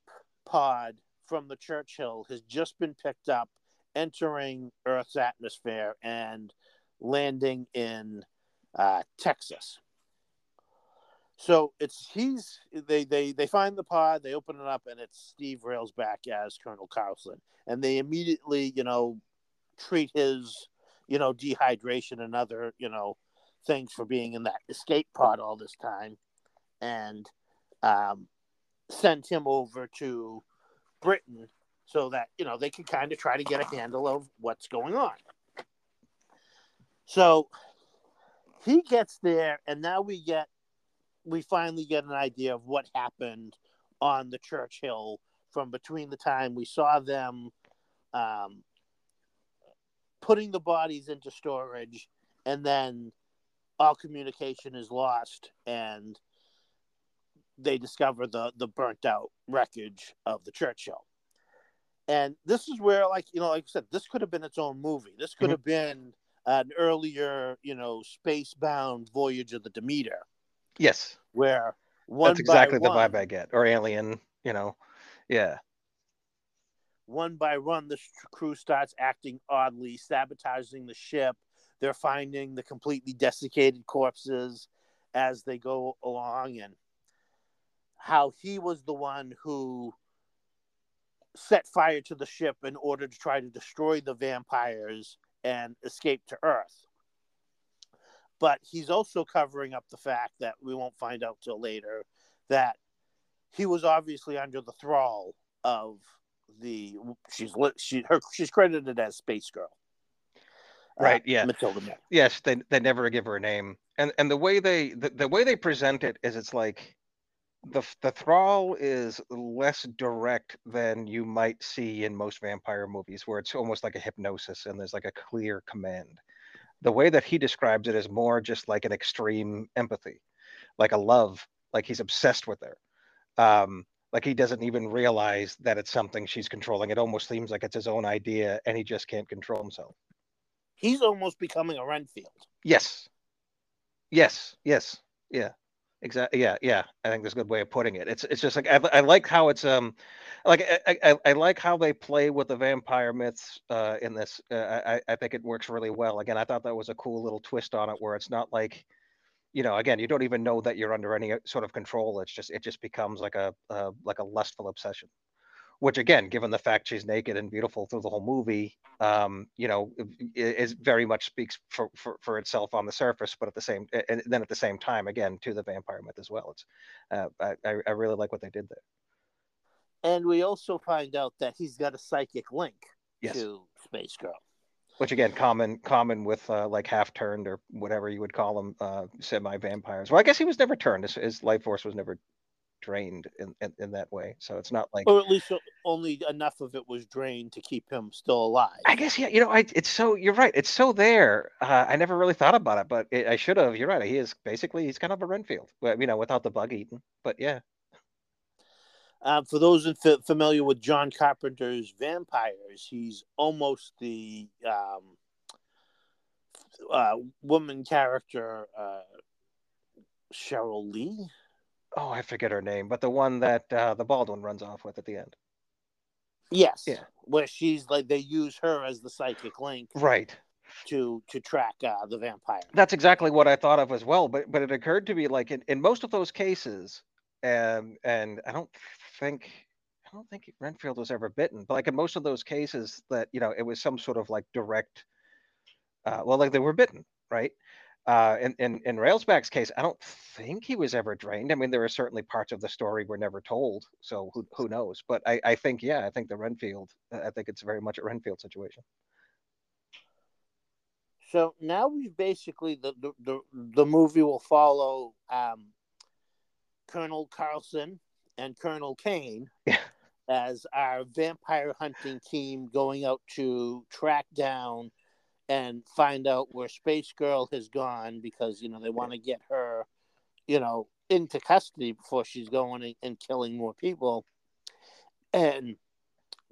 pod from the Churchill has just been picked up entering Earth's atmosphere and landing in uh, Texas. So it's he's they they they find the pod, they open it up, and it's Steve Railsback as Colonel Carlson, and they immediately you know treat his you know dehydration and other you know things for being in that escape pod all this time, and um, send him over to Britain so that you know they can kind of try to get a handle of what's going on. So he gets there, and now we get we finally get an idea of what happened on the Churchill from between the time we saw them um, putting the bodies into storage, and then all communication is lost, and they discover the the burnt out wreckage of the Churchill. And this is where, like you know, like I said, this could have been its own movie. This could mm-hmm. have been an earlier, you know, space-bound voyage of the Demeter. Yes, where one that's exactly the vibe I get, or Alien. You know, yeah. One by one, the crew starts acting oddly, sabotaging the ship. They're finding the completely desiccated corpses as they go along, and how he was the one who set fire to the ship in order to try to destroy the vampires and escape to Earth. But he's also covering up the fact that we won't find out till later that he was obviously under the thrall of the she's she her she's credited as Space Girl. Uh, right. Uh, yeah. Mathilda. Yes. They they never give her a name, and and the way they the, the way they present it is it's like the the thrall is less direct than you might see in most vampire movies where it's almost like a hypnosis and there's like a clear command. The way that he describes it is more just like an extreme empathy like a love like he's obsessed with her um like he doesn't even realize that it's something she's controlling. It almost seems like it's his own idea and he just can't control himself. He's almost becoming a renfield. Yes. Yes yes yeah Exactly. Yeah, yeah. I think that's a good way of putting it. It's it's just like I, I like how it's um, like I, I, I like how they play with the vampire myths uh in this. Uh, I I think it works really well. Again, I thought that was a cool little twist on it, where it's not like, you know, again, you don't even know that you're under any uh, sort of control. It's just it just becomes like a uh, like a lustful obsession. Which again, given the fact she's naked and beautiful through the whole movie, um, you know, is very much speaks for, for, for itself on the surface, but at the same and then at the same time, again, to the vampire myth as well. It's uh, I I really like what they did there. And we also find out that he's got a psychic link yes. to Space Girl. Which again, common common with uh, like half turned or whatever you would call them, uh, semi vampires. Well, I guess he was never turned. His, his life force was never drained in, in, in, that way. So it's not like, or at least only enough of it was drained to keep him still alive. I guess yeah. You know, I it's so you're right. It's so there. Uh, I never really thought about it, but it, I should have. You're right. He is basically he's kind of a Renfield, you know, without the bug eating. But yeah. Uh, for those familiar with John Carpenter's vampires, he's almost the um, uh, woman character uh, Sheryl Lee oh, I forget her name, but the one that uh, the Baldwin runs off with at the end. Yes. Yeah. Where she's like they use her as the psychic link. Right. To to track uh, the vampire. That's exactly what I thought of as well. But but it occurred to me like in, in most of those cases, and and I don't think I don't think Renfield was ever bitten. But like in most of those cases, that you know it was some sort of like direct. Uh, well, like they were bitten, right? Uh, in, in, in Railsback's case, I don't think he was ever drained. I mean, there are certainly parts of the story were never told, so who, who knows? But I, I think, yeah, I think the Renfield, I think it's very much a Renfield situation. So now we've basically the the, the, the movie will follow um, Colonel Carlson and Colonel Caine as our vampire hunting team going out to track down and find out where Space Girl has gone because you know they want to get her, you know, into custody before she's going and killing more people. And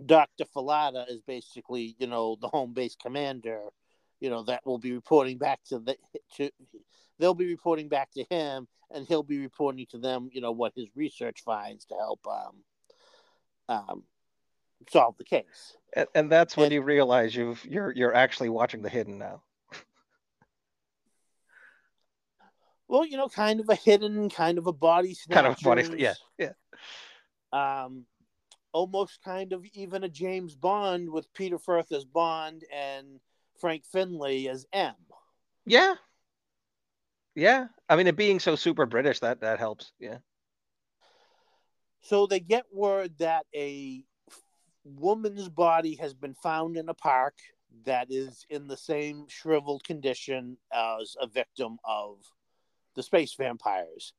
Dr. Fallada is basically, you know, the home base commander, you know, that will be reporting back to the to they'll be reporting back to him and he'll be reporting to them, you know, what his research finds to help um um solve the case. And, and that's when and, you realize you've you're you're actually watching the hidden now. well, you know, kind of a hidden, kind of a body snatchers, kind of body, yeah, yeah. Um, almost kind of even a James Bond with Peter Firth as Bond and Frank Finlay as M. Yeah, yeah. I mean, it being so super British that that helps. Yeah. So they get word that a woman's body has been found in a park that is in the same shriveled condition as a victim of the space vampires.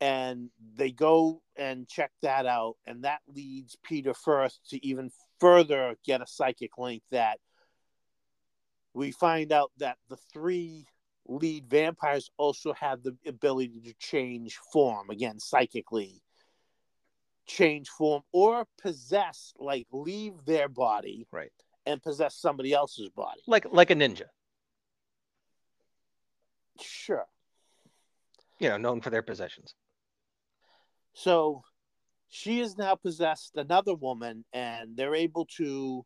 And they go and check that out, and that leads Peter Firth to even further get a psychic link that we find out that the three lead vampires also have the ability to change form again psychically change form or possess like leave their body right. and possess somebody else's body. Like like a ninja. Sure. You know known for their possessions. So she has now possessed another woman and they're able to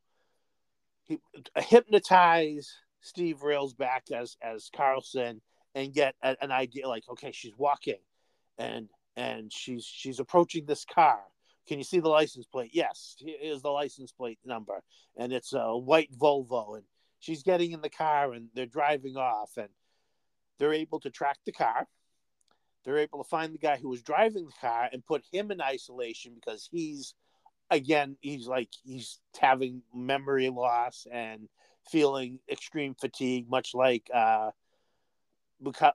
uh, hypnotize steve railsback as as carlson and get an idea like okay she's walking and and she's she's approaching this car can you see the license plate? Yes, here's the license plate number, and it's a white Volvo. And she's getting in the car, and they're driving off, and they're able to track the car. They're able to find the guy who was driving the car and put him in isolation because he's, again, he's like he's having memory loss and feeling extreme fatigue, much like uh, Bukovsky.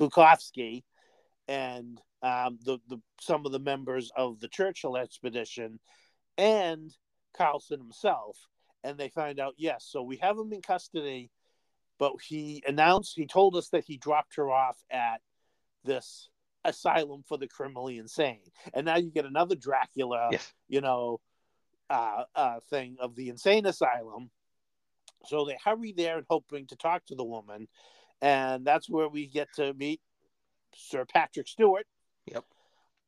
Bukovsky, and um, the, the some of the members of the Churchill expedition and Carlson himself. And they find out, yes, so we have him in custody, but he announced, he told us that he dropped her off at this asylum for the criminally insane. And now you get another Dracula, yes. you know, uh, uh, thing of the insane asylum. So they hurry there and hoping to talk to the woman. And that's where we get to meet Sir Patrick Stewart, Yep.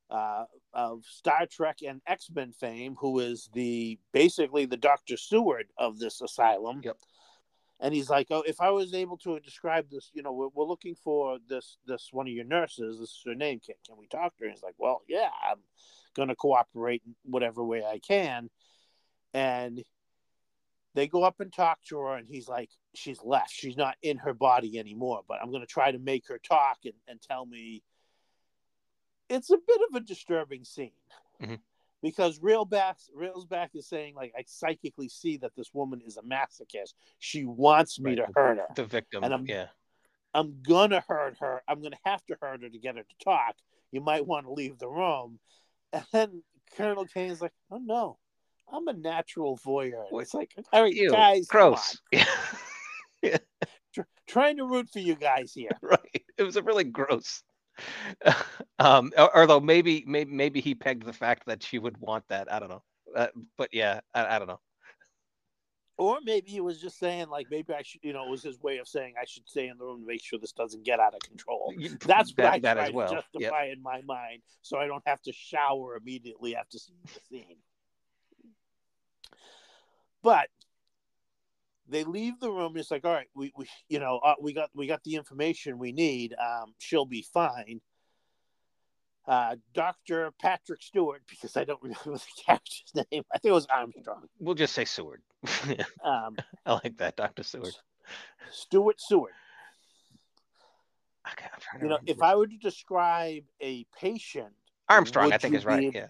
Uh, of Star Trek and X Men fame, who is the basically the Doctor Stewart of this asylum. Yep. And he's like, "Oh, if I was able to describe this, you know, we're, we're looking for this this one of your nurses. This is her name. Can, can we talk to her?" And he's like, "Well, yeah, I'm going to cooperate in whatever way I can. And they go up and talk to her, and he's like, she's left. She's not in her body anymore, but I'm going to try to make her talk and, and tell me. It's a bit of a disturbing scene mm-hmm. because Railsback, Railsback is saying, like, I psychically see that this woman is a masochist. She wants me right. to hurt her. The victim. And I'm, yeah. I'm going to hurt her. I'm going to have to hurt her to get her to talk. You might want to leave the room. And then Colonel Caine's like, oh, no, I'm a natural voyeur. It's like, all right, Ew, guys, gross. yeah. trying to root for you guys here. Right. It was a really gross. um, although maybe, maybe, maybe he pegged the fact that she would want that. I don't know. Uh, but yeah, I, I don't know. Or maybe he was just saying, like, maybe I should, you know, it was his way of saying I should stay in the room to make sure this doesn't get out of control. That's what that, I that try well. to justify yep. in my mind, so I don't have to shower immediately after seeing the scene. But they leave the room. It's like, all right, we, we you know, uh, we got we got the information we need. Um, she'll be fine. Uh, Doctor Patrick Stewart, because I don't remember the character's name. I think it was Armstrong. We'll just say Seward. um, I like that, Doctor Seward. Stewart Seward. Okay, I'm trying to. You know, if I were to describe a patient, Armstrong, I think is right. Yeah.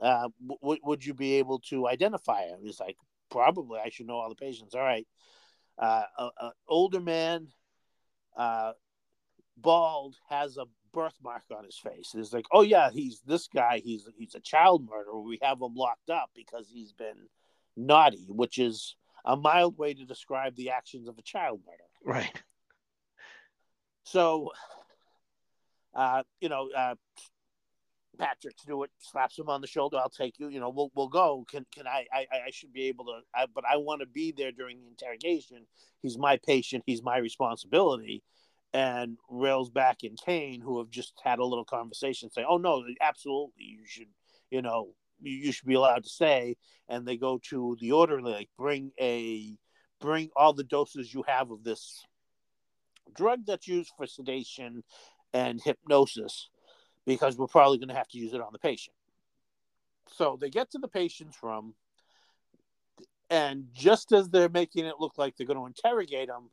Uh, w- would you be able to identify him? He's like, probably I should know all the patients. All right, uh, a, older man, uh, bald, has a birthmark on his face. It's like, oh yeah, he's this guy. He's he's a child murderer. We have him locked up because he's been naughty, which is a mild way to describe the actions of a child murderer. Right. So, uh, you know, uh, Patrick Stewart slaps him on the shoulder. I'll take you. You know, we'll we'll go. Can can I? I, I should be able to. I, but I want to be there during the interrogation. He's my patient. He's my responsibility. And Railsback and Caine, who have just had a little conversation, say, "Oh no, absolutely, you should. You know, you, you should be allowed to say." And they go to the orderly, like, bring a, bring all the doses you have of this drug that's used for sedation and hypnosis because we're probably going to have to use it on the patient. So they get to the patient's room, and just as they're making it look like they're going to interrogate him,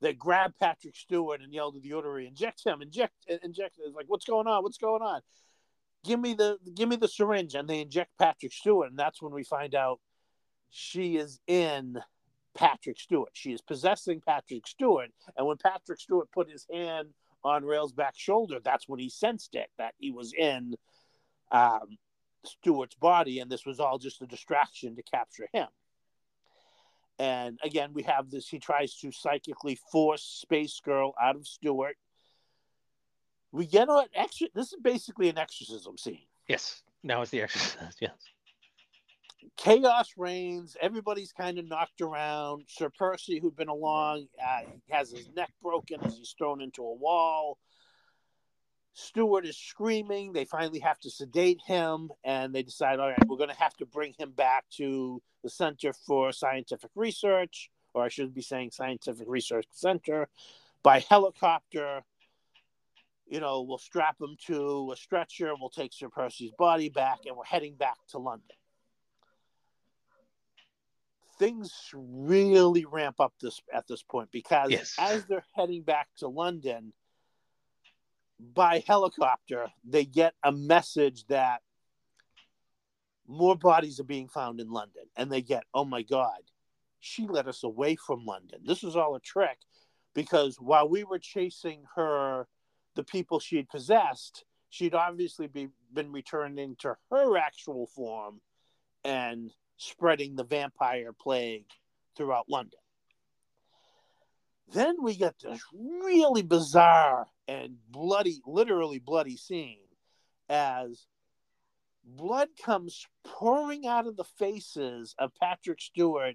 they grab Patrick Stewart and yell to the orderly, "Inject him! Inject! Inject!" It's like, "What's going on? What's going on?" Give me the give me the syringe, and they inject Patrick Stewart, and that's when we find out she is in Patrick Stewart. She is possessing Patrick Stewart, and when Patrick Stewart put his hand on Railsback's shoulder, that's when he sensed it that he was in um, Stewart's body, and this was all just a distraction to capture him. And again, we have this. He tries to psychically force Space Girl out of Stewart. We get an extra. This is basically an exorcism scene. Yes. Now it's the exorcism. Yes chaos reigns. Everybody's kind of knocked around. Sir Percy, who'd been along, uh, has his neck broken as he's thrown into a wall. Stewart is screaming. They finally have to sedate him, and they decide, all right, we're going to have to bring him back to the Center for Scientific Research, or I should be saying Scientific Research Center, by helicopter. You know, we'll strap him to a stretcher. We'll take Sir Percy's body back, and we're heading back to London things really ramp up this at this point because yes. as they're heading back to London by helicopter, they get a message that more bodies are being found in London, and they get, oh my God, she led us away from London. This was all a trick because while we were chasing her, the people she had possessed, she'd obviously be, been returning to her actual form and spreading the vampire plague throughout London. Then we get this really bizarre and bloody, literally bloody scene as blood comes pouring out of the faces of Patrick Stewart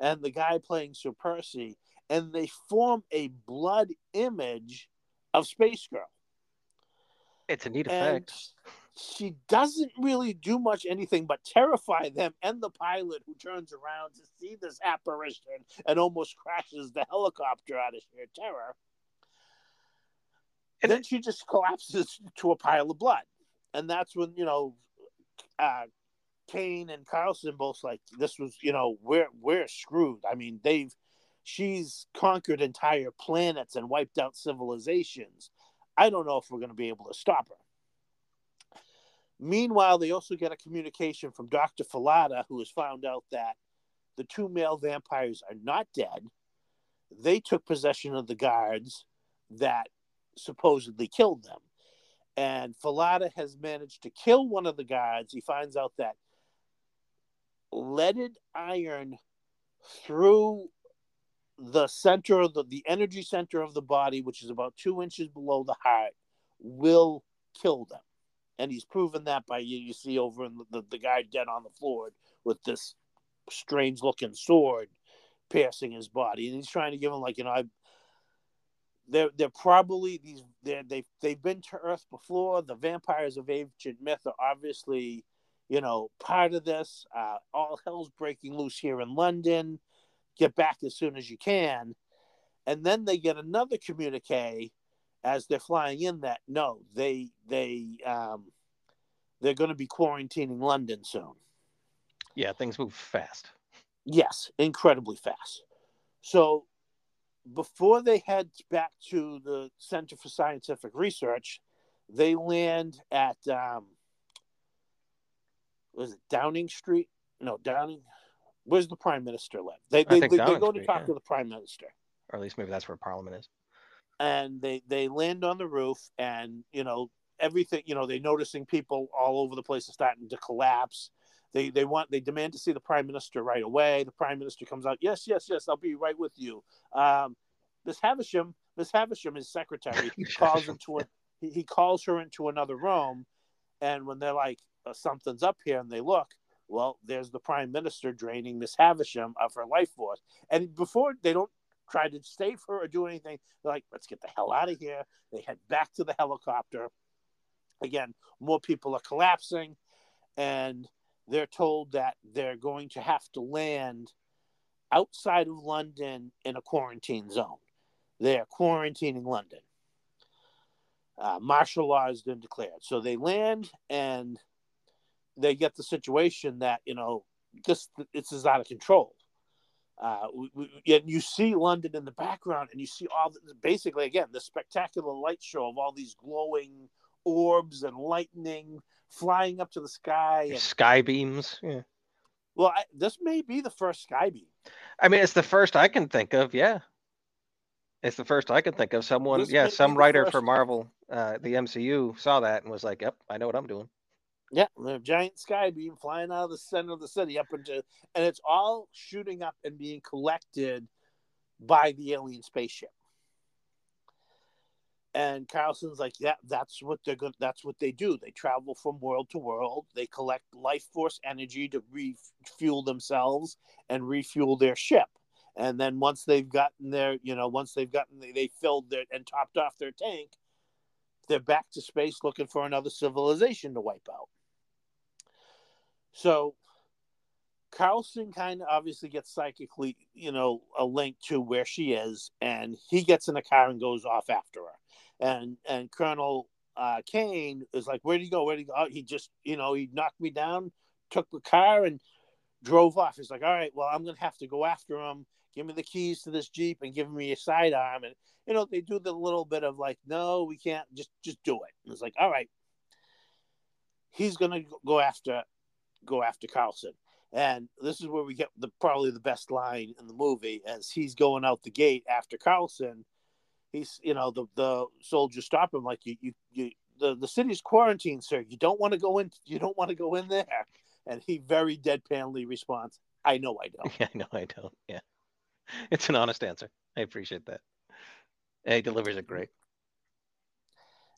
and the guy playing Sir Percy, and they form a blood image of Space Girl. It's a neat and effect she doesn't really do much anything but terrify them and the pilot who turns around to see this apparition and almost crashes the helicopter out of sheer terror. And then she just collapses to a pile of blood. And that's when, you know, uh, Caine and Carlson both like this was, you know, we're we're screwed. I mean, they've she's conquered entire planets and wiped out civilizations. I don't know if we're going to be able to stop her. Meanwhile, they also get a communication from Dr. Fallada, who has found out that the two male vampires are not dead. They took possession of the guards that supposedly killed them. And Fallada has managed to kill one of the guards. He finds out that leaded iron through the center of the, the energy center of the body, which is about two inches below the heart, will kill them. And he's proven that by you, you see over in the, the, guy dead on the floor with this strange looking sword piercing his body. And he's trying to give him like, you know, I they're they're probably these they they've they've been to Earth before. The vampires of ancient myth are obviously, you know, part of this. Uh, all hell's breaking loose here in London. Get back as soon as you can, and then they get another communique as they're flying in that no, they they um, they're going to be quarantining London soon. Yeah, things move fast. Yes, incredibly fast. So before they head back to the Center for Scientific Research, they land at um, was it Downing Street? No, Downing. Where's the Prime Minister live? They they, they, they, go to talk yeah. to the Prime Minister, or at least maybe that's where Parliament is. And they they land on the roof, and you know everything. You know they're noticing people all over the place are starting to collapse. They they want they demand to see the prime minister right away. The prime minister comes out. Yes, yes, yes. I'll be right with you. Um, Miss Havisham, Miss Havisham, his secretary, calls into a, he, he calls her into another room, and when they're like uh, something's up here, and they look, well, there's the prime minister draining Miss Havisham of her life force. And before they don't try to save her or do anything, they're like, let's get the hell out of here. They head back to the helicopter. Again, more people are collapsing, and they're told that they're going to have to land outside of London in a quarantine zone. They're quarantining London. Uh, martial law has been declared. So they land and they get the situation that, you know, this, this is out of control. Uh, we, you see London in the background, and you see all the, basically again the spectacular light show of all these glowing orbs and lightning flying up to the sky. And, sky beams. Yeah. Well, I, this may be the first sky beam. I mean, it's the first I can think of. Yeah. It's the first I can think of. Someone, this yeah, some writer for Marvel, uh, the MCU, saw that and was like, "Yep, I know what I'm doing." Yeah, the giant sky beam flying out of the center of the city up into, and it's all shooting up and being collected by the alien spaceship. And Carlson's like, yeah, that's what they're good. That's what they do. They travel from world to world. They collect life force energy to refuel themselves and refuel their ship. And then once they've gotten their, you know, once they've gotten, they, they filled their and topped off their tank, they're back to space looking for another civilization to wipe out. So Carlson kind of obviously gets psychically, you know, a link to where she is, and he gets in a car and goes off after her and and Colonel uh, Caine is like, "Where did he go? Where did he go?" Oh, he just, you know, he knocked me down, took the car, and drove off. He's like, "All right, well, I'm gonna have to go after him. Give me the keys to this jeep and give me a sidearm." And you know, they do the little bit of like, "No, we can't. Just just do it." And it's like, "All right." He's gonna go after go after Carlson. And this is where we get the probably the best line in the movie as he's going out the gate after Carlson. He's you know the the soldiers stop him like you you, you the the city's quarantined sir. You don't want to go in you don't want to go in there. And he very deadpanly responds i know i don't. Yeah i know i don't. Yeah. It's an honest answer. I appreciate that. And he delivers it great.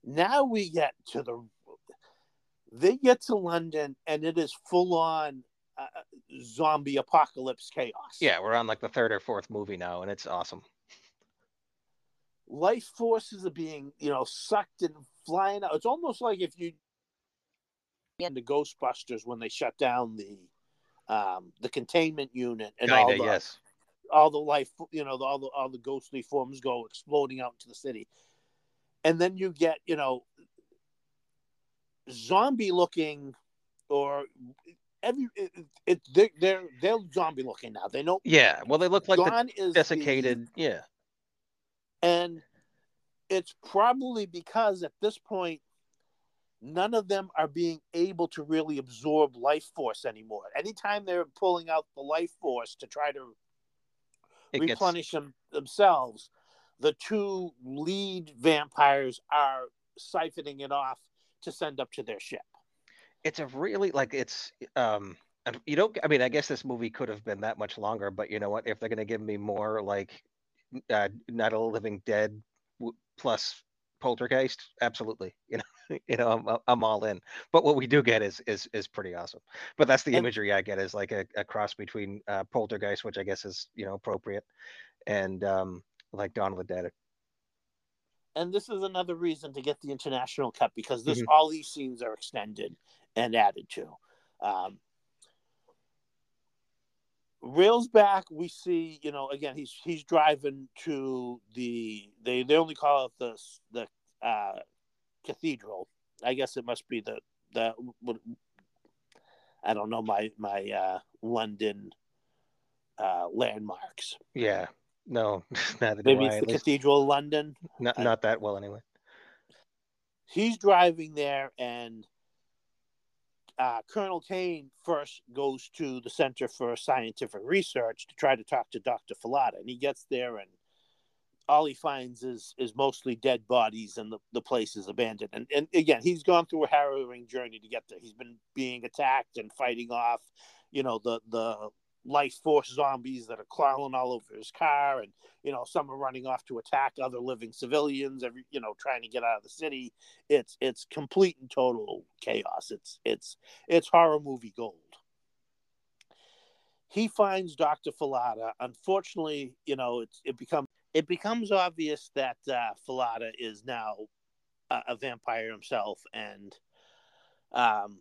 Now we get to the they get to london and it is full on uh, zombie apocalypse chaos yeah we're on like the third or fourth movie now and it's awesome life forces are being, you know, sucked and flying out. It's almost like if you in the Ghostbusters when they shut down the um, the containment unit and Kinda, all the yes. all the life, you know, all the all the ghostly forms go exploding out into the city, and then you get, you know, zombie looking or every it, it, they're, they're they're zombie looking now. They know. Yeah, well, they look like Dawn the is desiccated. the- Yeah, and it's probably because at this point none of them are being able to really absorb life force anymore anytime they're pulling out the life force to try to it gets replenish them themselves the two lead vampires are siphoning it off to send up to their ship. It's a really like it's um you don't i mean i guess this movie could have been that much longer but you know what? If they're going to give me more like uh not a living dead w- plus poltergeist absolutely. You know you know I'm, I'm all in. But what we do get is is is pretty awesome. But that's the And- imagery i get is like a, a cross between uh poltergeist which i guess is you know appropriate and um like dawn of the dead and this is another reason to get the international cut because this Mhm. all these scenes are extended and added to. Um Railsback we see you know again he's he's driving to the they they only call it the the uh cathedral. I guess it must be the the what i don't know my my uh london uh landmarks. Yeah no neither do maybe I, it's the cathedral of london not, I- not that well anyway he's driving there and uh, Colonel Caine first goes to the Center for Scientific Research to try to talk to Dr. Fallada. And he gets there and all he finds is is mostly dead bodies and the, the place is abandoned. And, and again, he's gone through a harrowing journey to get there. He's been being attacked and fighting off, you know, the the life force zombies that are crawling all over his car and you know some are running off to attack other living civilians every you know trying to get out of the city. It's it's complete and total chaos. It's it's it's horror movie gold. He finds dr fallada unfortunately you know it's it becomes it becomes obvious that uh, fallada is now a, a vampire himself and um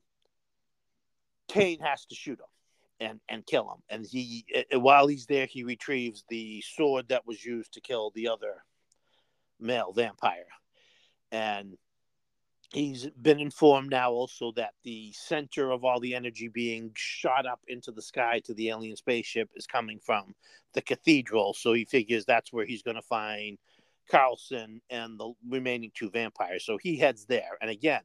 caine has to shoot him and and kill him. And he while he's there he retrieves the sword that was used to kill the other male vampire. And he's been informed now also that the center of all the energy being shot up into the sky to the alien spaceship is coming from the cathedral. So he figures that's where he's going to find carlson and the remaining two vampires. So he heads there. And again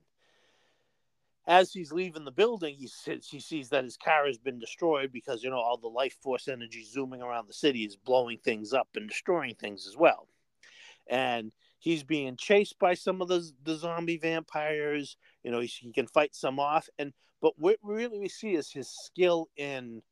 as he's leaving the building he says he sees that his car has been destroyed because you know all the life force energy zooming around the city is blowing things up and destroying things as well. And he's being chased by some of the, the zombie vampires you know he, he can fight some off. And but what really we see is his skill in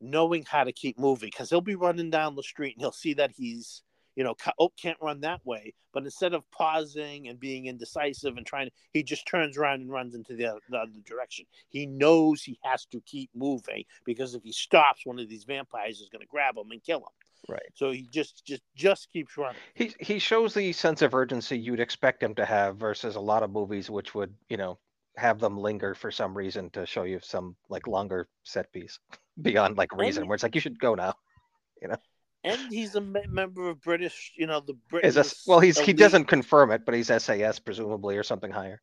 knowing how to keep moving because he'll be running down the street and he'll see that he's you know oh can't run that way but instead of pausing and being indecisive and trying to he just turns around and runs into the other, the other direction. He knows he has to keep moving because if he stops one of these vampires is going to grab him and kill him. Right. so he just just just keeps running. He he shows the sense of urgency you'd expect him to have versus a lot of movies which would you know have them linger for some reason to show you some like longer set piece beyond like reason where it's like you should go now and he's a member of british you know the is british this well he's he doesn't confirm it but he's sas presumably or something higher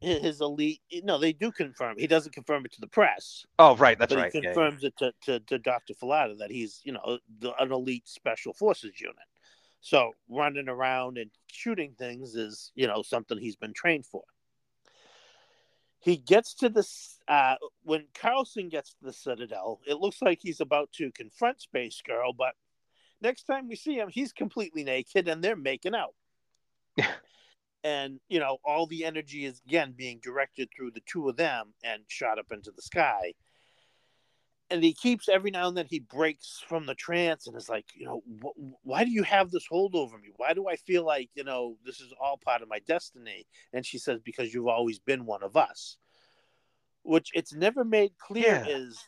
his elite no they do confirm he doesn't confirm it to the press oh right that's right he yeah, yeah. confirms it to, to, to Dr. Fallada that he's, you know, the, an elite special forces unit. So running around and shooting things is, you know, something he's been trained for. He gets to this uh, when Carlson gets to the Citadel. It looks like he's about to confront Space Girl, but next time we see him, he's completely naked and they're making out. and you know, all the energy is again being directed through the two of them and shot up into the sky and he keeps every now and then he breaks from the trance and is like, you know, wh- why do you have this hold over me? Why do I feel like you know this is all part of my destiny? And she says, because you've always been one of us, which it's never made clear Yeah. is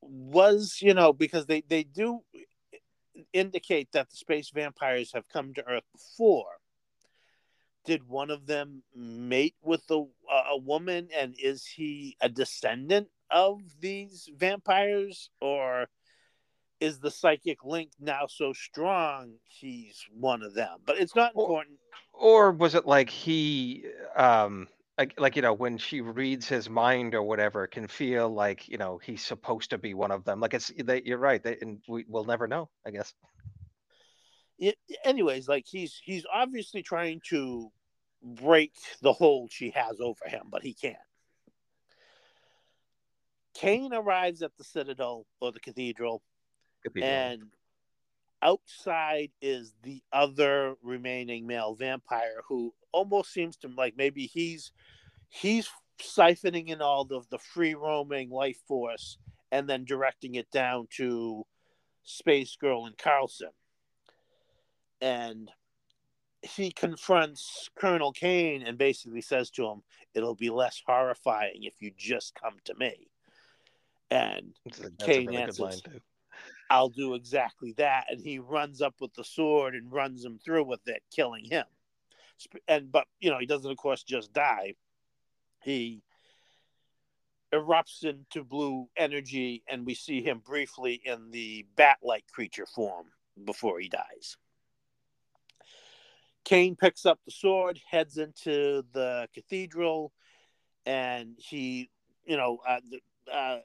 was you know because they they do indicate that the space vampires have come to Earth before. Did one of them mate with a, a woman, and is he a descendant of these vampires, or is the psychic link now so strong he's one of them? But it's not important. or was it like he um like like you know when she reads his mind or whatever it can feel like you know he's supposed to be one of them like it's eh, they, you're right they, and we, we'll never know i guess it, anyways, like he's he's obviously trying to break the hold she has over him, but he can't. Caine arrives at the Citadel or the Cathedral, Cathedral. and outside is the other remaining male vampire who almost seems to like maybe he's he's siphoning in all of the free roaming life force and then directing it down to Space Girl and Carlson. And he confronts Colonel Caine and basically says to him, It'll be less horrifying if you just come to me. And That's a- that's a Caine really answers. I'll do exactly that. And he runs up with the sword and runs him through with it, killing him. And but you know, he doesn't of course just die. He erupts into blue energy and we see him briefly in the bat-like creature form before he dies. Caine picks up the sword, heads into the cathedral, and he, you know, uh, uh,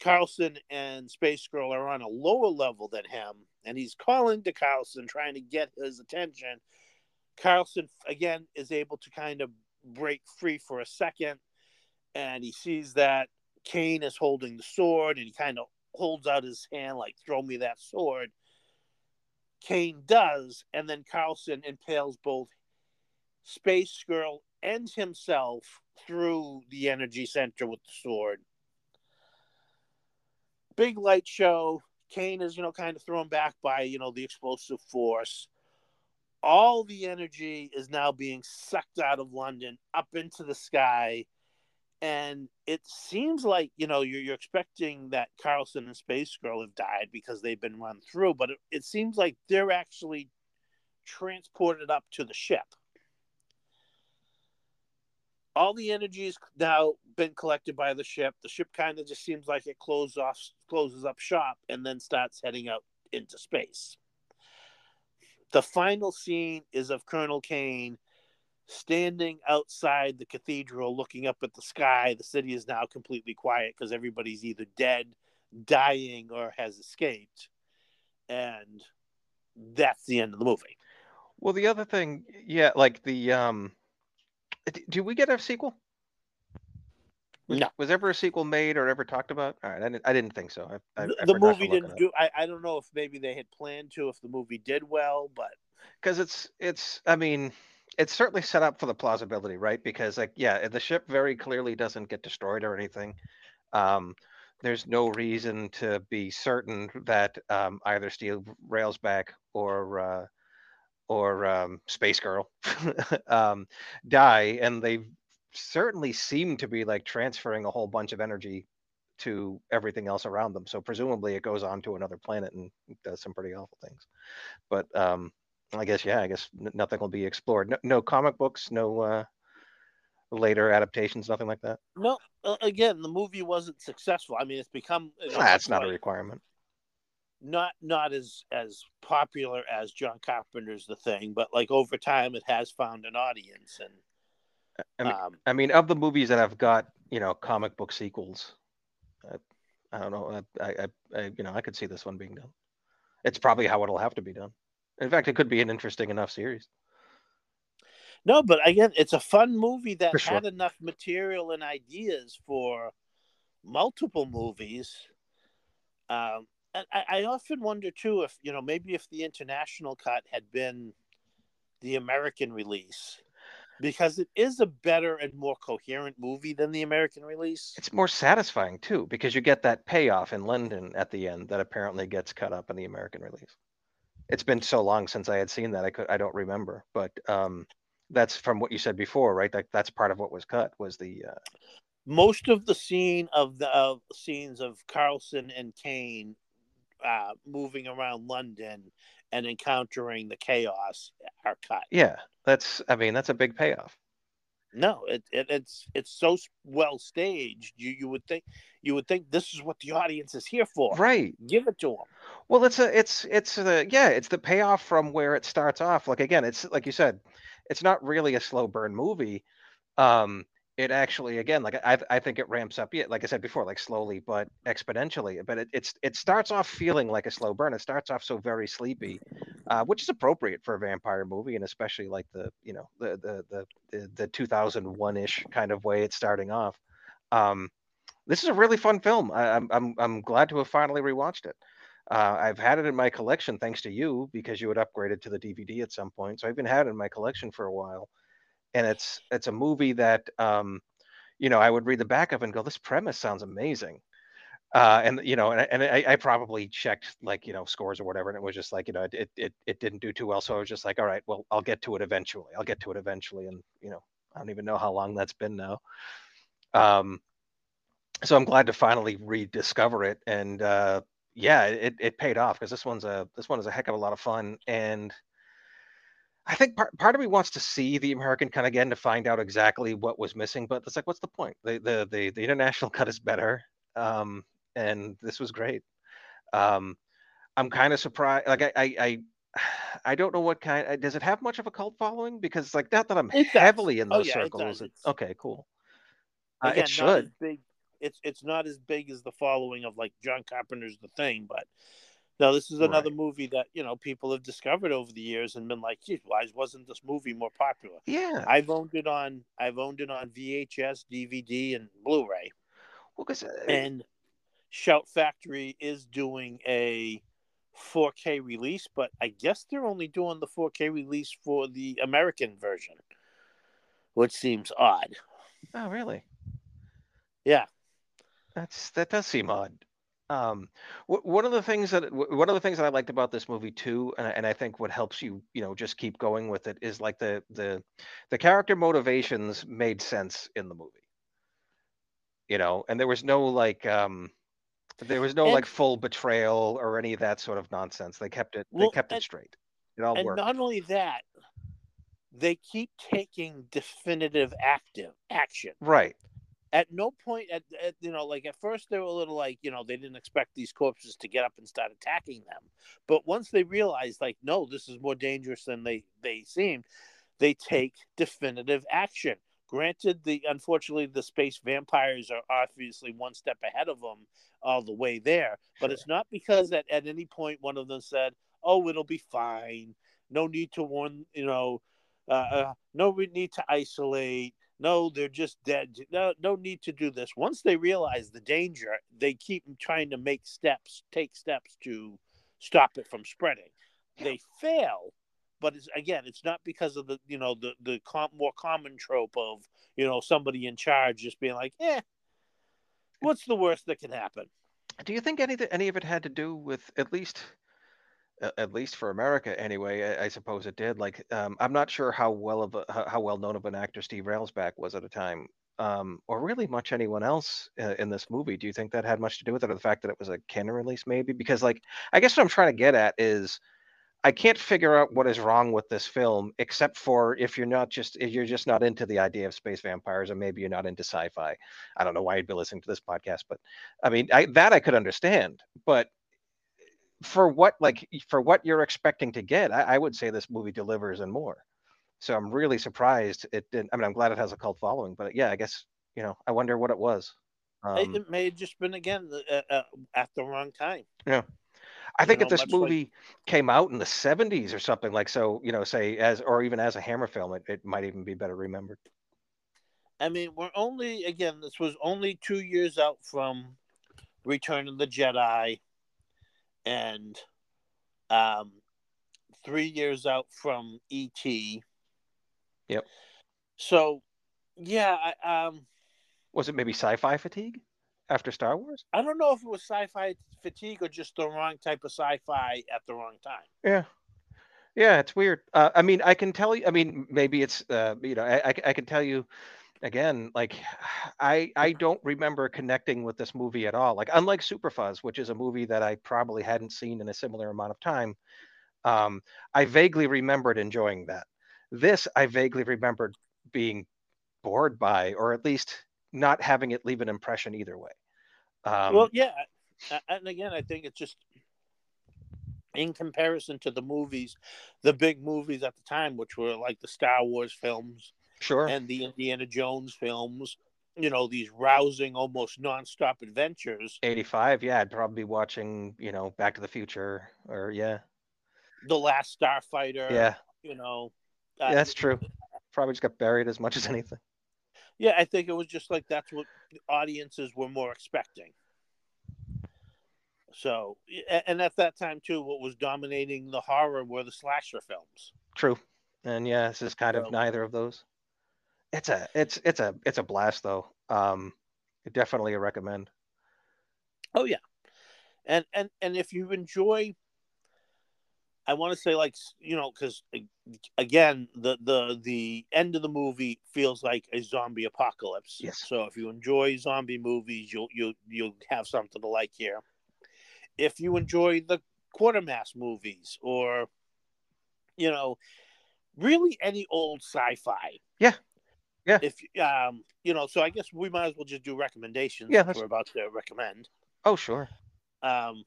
Carlson and Space Girl are on a lower level than him, and he's calling to Carlson, trying to get his attention. Carlson again is able to kind of break free for a second, and he sees that Caine is holding the sword, and he kind of holds out his hand like, "Throw me that sword." Caine does, and then Carlson impales both Space Girl and himself through the energy center with the sword. Big light show. Caine is, you know, kind of thrown back by, you know, the explosive force. All the energy is now being sucked out of London up into the sky. And it seems like, you know, you're, you're expecting that Carlson and Space Girl have died because they've been run through, but it, it seems like they're actually transported up to the ship. All the energy has now been collected by the ship. The ship kind of just seems like it closes off, closes up shop, and then starts heading out into space. The final scene is of Colonel Caine standing outside the cathedral looking up at the sky. The city is now completely quiet because everybody's either dead, dying, or has escaped. And that's the end of the movie. well the other thing yeah like the um d- do we get a sequel? Was, No. was ever a sequel made or ever talked about? All right i didn't, I didn't think so. I, I, the movie didn't do. I, I don't know if maybe they had planned to, if the movie did well, but. Because it's it's i mean it's certainly set up for the plausibility right? Because like yeah the ship very clearly doesn't get destroyed or anything. Um there's no reason to be certain that um, either Steve Railsback or uh, or um, space girl um, die and they certainly seem to be like transferring a whole bunch of energy to everything else around them so presumably it goes on to another planet and does some pretty awful things but um i guess yeah i guess n- nothing will be explored no, no comic books no uh later adaptations nothing like that no. Uh, again, the movie wasn't successful. I mean, it's become you know, that's not a requirement not not as as popular as John Carpenter's The Thing, but like over time, it has found an audience. And I mean, um, I mean of the movies that I've got you know comic book sequels I, I don't know I, I, I- I you know i could see this one being done it's probably how it'll have to be done in fact it could be an interesting enough series no, but again, it's a fun movie that sure. had enough material and ideas for multiple movies. Um, I, I often wonder too if you know maybe if the international cut had been the American release, because it is a better and more coherent movie than the American release. it's more satisfying too because you get that payoff in london at the end that apparently gets cut up in the american release it's been so long since i had seen that i could i don't remember but um that's from what you said before right that that's part of what was cut was the uh, most of the scene of the of scenes of Carlson and Caine uh, moving around London and encountering the chaos are cut. yeah that's i mean that's a big payoff No, it, it it's it's so well staged. You you would think you would think this is what the audience is here for. right Give it to them. Well, it's a, it's, it's the, yeah, it's the payoff from where it starts off. Like again, it's like you said, it's not really a slow burn movie. Um, it actually again like I I think it ramps up yeah like I said before like slowly but exponentially but it, it's it starts off feeling like a slow burn it starts off so very sleepy uh, which is appropriate for a vampire movie and especially like the you know the the the the, the 2001ish kind of way it's starting off um, this is a really fun film I, I'm I'm I'm glad to have finally rewatched it uh, I've had it in my collection thanks to you because you had upgraded to the DVD at some point so I've been had it in my collection for a while and it's it's a movie that um, you know I would read the back of and go, this premise sounds amazing. Uh, and you know, and, and I, I, probably checked like you know scores or whatever, and it was just like you know it, it it didn't do too well. So I was just like, all right, well I'll get to it eventually. I'll get to it eventually, and you know I don't even know how long that's been now. Um, so I'm glad to finally rediscover it, and uh, yeah, it it paid off because this one's a this one is a heck of a lot of fun, and I think part, part of me wants to see the American cut again to find out exactly what was missing, but it's like, what's the point? The the the, the international cut is better, um, and this was great. Um, I'm kind of surprised. Like I, I, I I don't know what kind. Does it have much of a cult following? Because like not that I'm It does. heavily in Oh, those yeah, circles. does. It- okay, cool. Uh, it should. big. It's it's not as big as the following of like John Carpenter's The Thing, but no, this is another Right. movie that you know people have discovered over the years and been like, geez, why wasn't this movie more popular? Yeah. I've owned it on I've owned it on VHS, DVD, and Blu-ray. Well, because uh, And Shout Factory is doing a 4K release, but I guess they're only doing the 4K release for the American version, which seems odd. oh really? Yeah. That's that does seem odd. Um, wh- one of the things that wh- one of the things that I liked about this movie too, and, I- and I think what helps you, you know, just keep going with it is like the the the character motivations made sense in the movie. You know, and there was no like um there was no And- like full betrayal or any of that sort of nonsense. They kept it they Well, kept it straight. It all and worked. not only that, they keep taking definitive active action. Right. At no point, at, at you know, like at first they were a little like you know they didn't expect these corpses to get up and start attacking them, but once they realized like no, this is more dangerous than they they seemed, they take definitive action. Granted, the unfortunately the space vampires are obviously one step ahead of them all the way there, but it's not because that at any point one of them said, "Oh, it'll be fine. No need to warn. You know, uh, uh, no need to isolate. No, they're just dead. No, no need to do this." Once they realize the danger, they keep trying to make steps, take steps to stop it from spreading. They fail, but it's again, it's not because of the you know the the com- more common trope of you know somebody in charge just being like, "Eh, what's the worst that can happen?" Do you think any any of it had to do with at least at least for America anyway? I, I suppose it did. Like, um, I'm not sure how well of a, how, well known of an actor Steve Railsback was at the time, um, or really much anyone else uh, in this movie. Do you think that had much to do with it, or the fact that it was a Cannon release, maybe? Because, like, I guess what I'm trying to get at is. I can't figure out what is wrong with this film, except for if you're not just if you're just not into the idea of space vampires, or maybe you're not into sci-fi. I don't know why you'd be listening to this podcast, but I mean, I, that I could understand, but for what like for what you're expecting to get, I, I would say this movie delivers and more. So I'm really surprised it didn't. I mean, I'm glad it has a cult following, but yeah, I guess you know, I wonder what it was. It- Um, it may have just been again uh, uh, at the wrong time. Yeah. I think you if this much like- movie came out in the 70s or something like so, you know, say as or even as a Hammer film, it, it might even be better remembered. I mean, we're only again. This was only two years out from Return of the Jedi, and um, three years out from ET. Yep. So, yeah, I, um, Was it maybe sci-fi fatigue after Star Wars? I don't know if it was sci-fi fatigue or just the wrong type of sci-fi at the wrong time. Yeah. Yeah, it's weird. Uh, I mean, I can tell you. I mean, maybe it's uh, you know, I I can tell you again. Like, I I don't remember connecting with this movie at all. Like, unlike Superfuzz, which is a movie that I probably hadn't seen in a similar amount of time, um, I vaguely remembered enjoying that. This I vaguely remembered being bored by, or at least not having it leave an impression either way. Um, well, yeah, and again, I think it's just in comparison to the movies, the big movies at the time, which were like the Star Wars films Sure. and the Indiana Jones films. You know, these rousing, almost nonstop adventures. 85, yeah, I'd probably be watching, you know, Back to the Future or yeah. The Last Starfighter. Yeah. You know. yeah, uh, that's true. Probably just got buried as much as anything. Yeah, I think it was just like that's what audiences were more expecting. So, and at that time too, what was dominating the horror were the slasher films. True. And yeah, this is kind of neither of those. It's a it's it's a it's a blast though. Um definitely a recommend. Oh yeah, and and and if you enjoy, I want to say like you know because again the the the end of the movie feels like a zombie apocalypse. Yes. So if you enjoy zombie movies, you'll you'll you'll have something to like here. If you enjoy the Quatermass movies or, you know, really any old sci-fi. Yeah. Yeah. If um you know, so I guess we might as well just do recommendations. Yeah, we're about to recommend Oh, sure. um,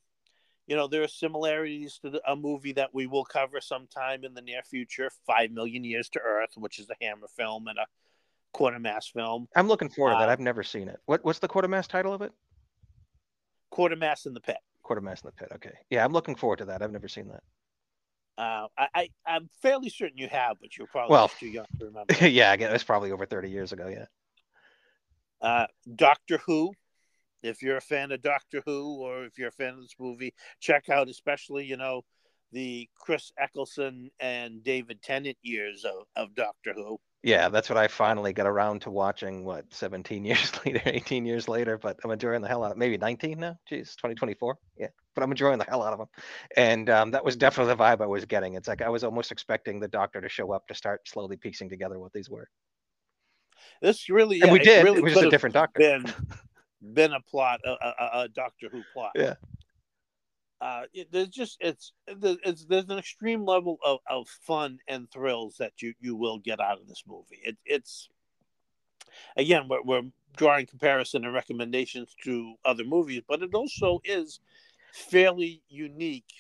you know, there are similarities to the, a movie that we will cover sometime in the near future, Five Million Years to Earth, which is a Hammer film and a Quatermass film. I'm looking forward to that. Uh, I've never seen it. What what's the quatermass title of it? Quatermass in the Pit. Quatermass in the Pit. Okay. Yeah, I'm looking forward to that. I've never seen that. Uh, I, I, I'm fairly certain you have, but you're probably Well- too young to remember. yeah, again, was probably over 30 years ago. Yeah. Uh, Doctor Who. If you're a fan of Doctor Who, or if you're a fan of this movie, check out especially you know the Chris Eccleston and David Tennant years of, of Doctor Who. Yeah, that's what I finally got around to watching. What 17 years later, 18 years later, but I'm enjoying the hell out. of Maybe 19 now. Jeez, 2024. Yeah, but I'm enjoying the hell out of them. And um, that was definitely the vibe I was getting. It's like I was almost expecting the Doctor to show up to start slowly piecing together what these were. This really, And we yeah, did. really It was just a different Doctor. Been, been a plot, a, a, a Doctor Who plot. Yeah. Uh, it, there's just it's, it's there's an extreme level of, of fun and thrills that you you will get out of this movie. It, it's again we're, we're drawing comparison and recommendations to other movies, but it also is fairly unique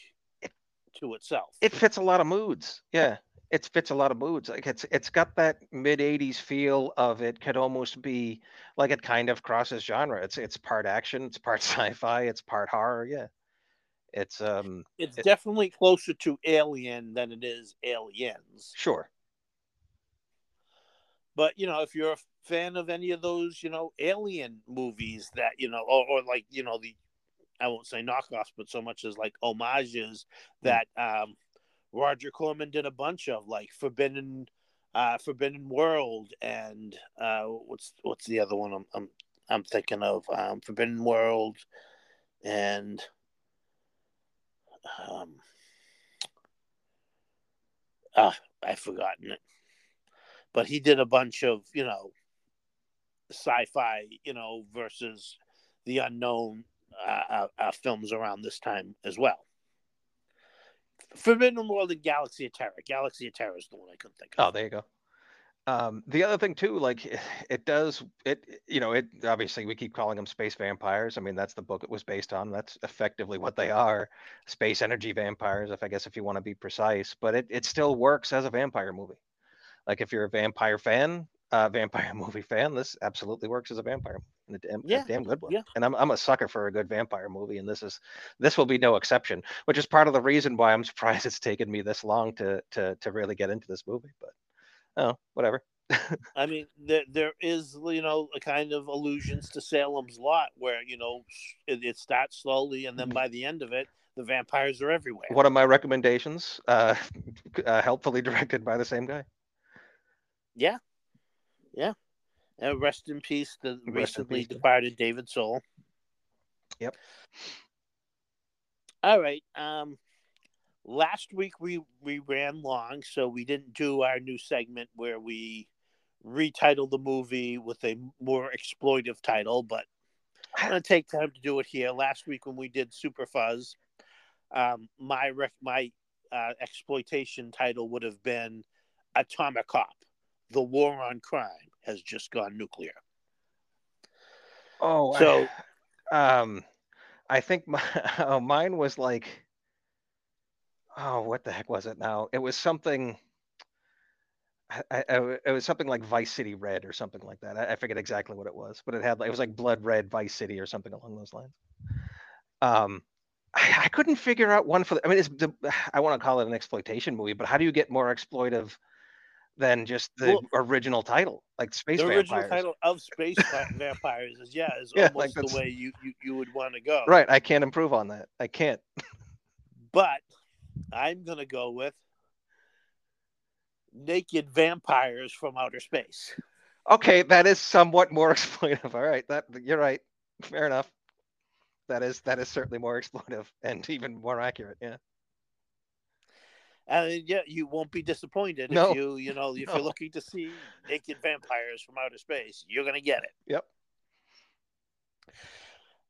to itself. it fits a lot of moods. Yeah, it fits a lot of moods. Like it's it's got that mid '80s feel of it. Could almost be like it kind of crosses genre. It's it's part action, it's part sci-fi, it's part horror. Yeah, it's um it's it- definitely closer to Alien than it is Aliens. sure. But you know, if you're a fan of any of those, you know, alien movies that you know, or, or like you know the, I won't say knockoffs, but so much as like homages that um, Roger Corman did a bunch of, like Forbidden, uh, Forbidden World, and uh, what's what's the other one I'm I'm, I'm thinking of? Um, Forbidden World, and um, ah, I've forgotten it but he did a bunch of you know sci-fi you know versus the unknown uh, uh, uh, films around this time as well forbidden world and galaxy of terror galaxy of terror is the one i couldn't think of. Oh, there you go. Um, the other thing too, like it does it, you know, it obviously we keep calling them space vampires. I mean, that's the book it was based on. That's effectively what they are, space energy vampires, if I guess if you want to be precise. But it it still works as a vampire movie. Like if you're a vampire fan, uh, vampire movie fan, this absolutely works as a vampire and a damn, a Yeah, damn good one. yeah. And I'm I'm a sucker for a good vampire movie, and this is this will be no exception. Which is part of the reason why I'm surprised it's taken me this long to to to really get into this movie. But oh, whatever. i mean there, there is you know a kind of allusions to salem's lot where you know it, it starts slowly and then Mhm. by the end of it the vampires are everywhere One of my recommendations, uh, uh, helpfully directed by the same guy. yeah yeah and rest in peace the in recently peace, departed david soul Yep. all right um last week we we ran long so we didn't do our new segment where we retitled the movie with a more exploitive title but i'm going to take time to do it here. Last week when we did super fuzz um my rec- my uh, exploitation title would have been atomic cop the war on crime has just gone nuclear. Oh, So- um, I think my, oh, mine was like, oh, what the heck was it now? It was something. I, I, it was something like Vice City Red or something like that. I, I forget exactly what it was, but it had it was like Blood Red Vice City or something along those lines. Um, I, I couldn't figure out one for. The, I mean, it's the I want to call it an exploitation movie, but how do you get more exploitive than just the Well, original title, like Space the original title of Space Vampires is yeah, is Yeah, almost like the way you, you, you would want to go. Right. I can't improve on that. I can't. But I'm gonna go with Naked Vampires from Outer Space. Okay, that is somewhat more exploitive. All right, that you're right. Fair enough. That is that is certainly more exploitive and even more accurate. Yeah. And yeah, you won't be disappointed No. if you you know if No. you're looking to see naked vampires from outer space, you're gonna get it. Yep.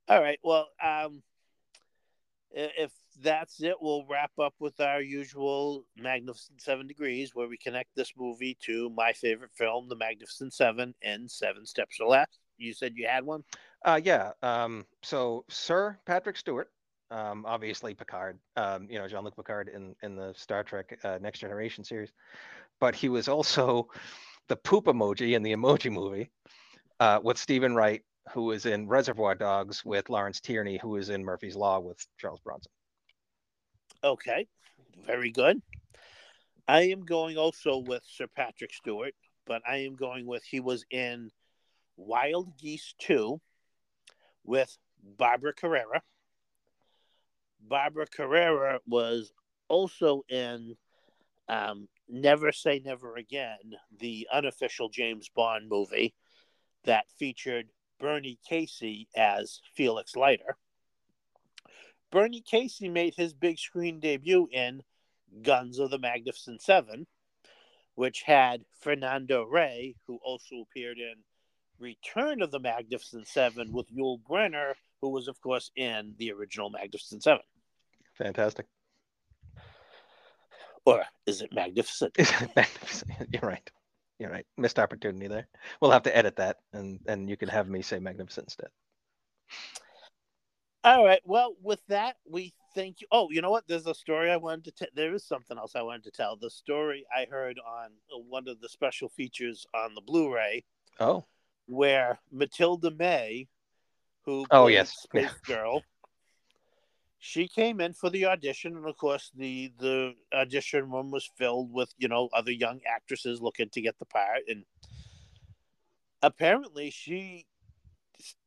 All right. Well, um, if that's it, we'll wrap up with our usual Magnificent Seven Degrees, where we connect this movie to my favorite film, The Magnificent Seven, and Seven Steps to Left. You said you had one. Uh, yeah. Um, so Sir Patrick Stewart, um, obviously Picard, um, you know Jean-Luc Picard in in the Star Trek uh, Next Generation series, but he was also the poop emoji in the Emoji Movie uh, with Steven Wright, who was in Reservoir Dogs with Lawrence Tierney, who was in Murphy's Law with Charles Bronson. Okay, very good. I am going also with Sir Patrick Stewart, but I am going with he was in Wild Geese 2 with Barbara Carrera. Barbara Carrera was also in um, Never Say Never Again, the unofficial James Bond movie that featured Bernie Casey as Felix Leiter. Bernie Casey made his big screen debut in Guns of the Magnificent Seven, which had Fernando Rey, who also appeared in Return of the Magnificent Seven with Yul Brynner, who was, of course, in the original Magnificent Seven. Fantastic. Or is it Magnificent? You're right. You're right. Missed opportunity there. We'll have to edit that, and and you can have me say magnificent instead. All right. Well, with that, we thank you. Oh, you know what? There's a story I wanted to tell. There is something else I wanted to tell. The story I heard on uh, one of the special features on the Blu-ray, Oh, where Mathilda May, who Oh, yes. Space Girl, she came in for the audition, and of course, the the audition room was filled with you know other young actresses looking to get the part, and apparently she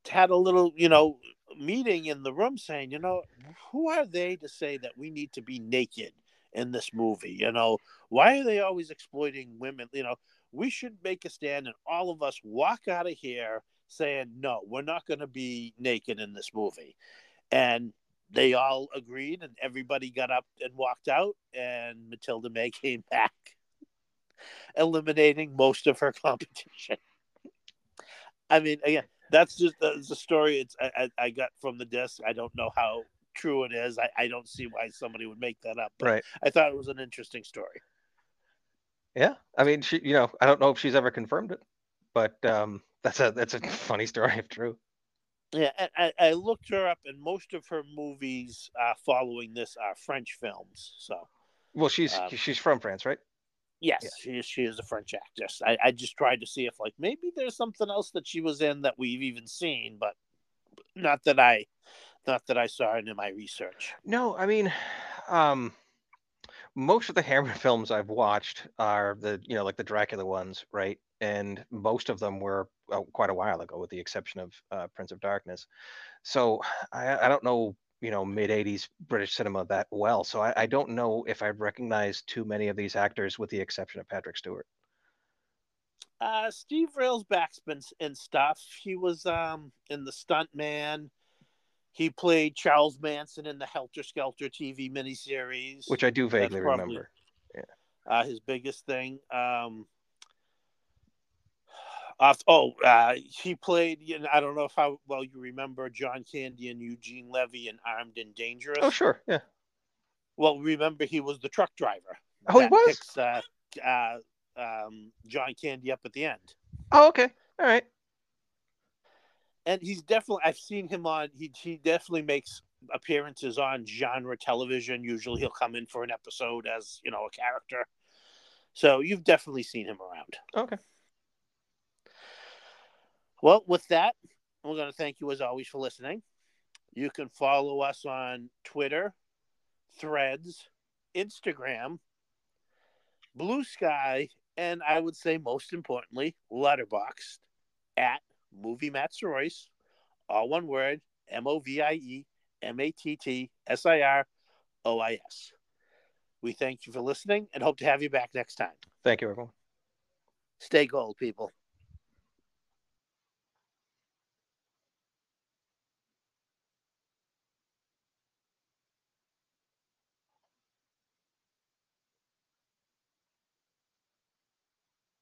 had a little you know meeting in the room saying, you know, who are they to say that we need to be naked in this movie? You know, why are they always exploiting women? You know, we should make a stand and all of us walk out of here saying, no, we're not going to be naked in this movie. And they all agreed, and everybody got up and walked out, and Mathilda May came back, eliminating most of her competition. I mean, again, that's just that's the story. It's I, I, got from the disc. I don't know how true it is. I, I don't see why somebody would make that up. But right. I thought it was an interesting story. Yeah. I mean, she. You know, I don't know if she's ever confirmed it, but um, that's a that's a funny story if true. Yeah, I, I looked her up, and most of her movies uh, following this are French films. So Well, she's Um, she's from France, right? Yes, Yeah. she is she is a French actress. I, I just tried to see if like maybe there's something else that she was in that we've even seen, but not that I not that I saw it in my research. No, I mean, um, most of the Hammer films I've watched are the you know like the Dracula ones, right? And most of them were uh, quite a while ago, with the exception of uh, Prince of Darkness. So I, I don't know, you know, mid '80s British cinema that well. So I, I don't know if I'd recognize too many of these actors, with the exception of Patrick Stewart. Uh, Steve Railsback's been in stuff. He was um in the Stunt Man. He played Charles Manson in the Helter Skelter TV miniseries, which I do vaguely probably- remember. uh, his biggest thing. Um, off, oh, uh, he played. You know, I don't know if how well you remember John Candy and Eugene Levy in Armed and Dangerous. Oh, sure, yeah. Well, remember he was the truck driver. Oh, he was? Picks, uh, uh, um, John Candy up at the end. Oh, okay, all right. and he's definitely I've seen him on he he definitely makes appearances on genre television. Usually he'll come in for an episode as, you know, a character. So you've definitely seen him around. Okay. Well, with that, we're going to thank you as always for listening. You can follow us on Twitter, Threads, Instagram, Blue Sky, and I would say most importantly, Letterboxd at Movie Matt Royce, all one word, M O V I E M A T T S I R O I S. We thank you for listening and hope to have you back next time. Thank you, everyone. Stay gold, people.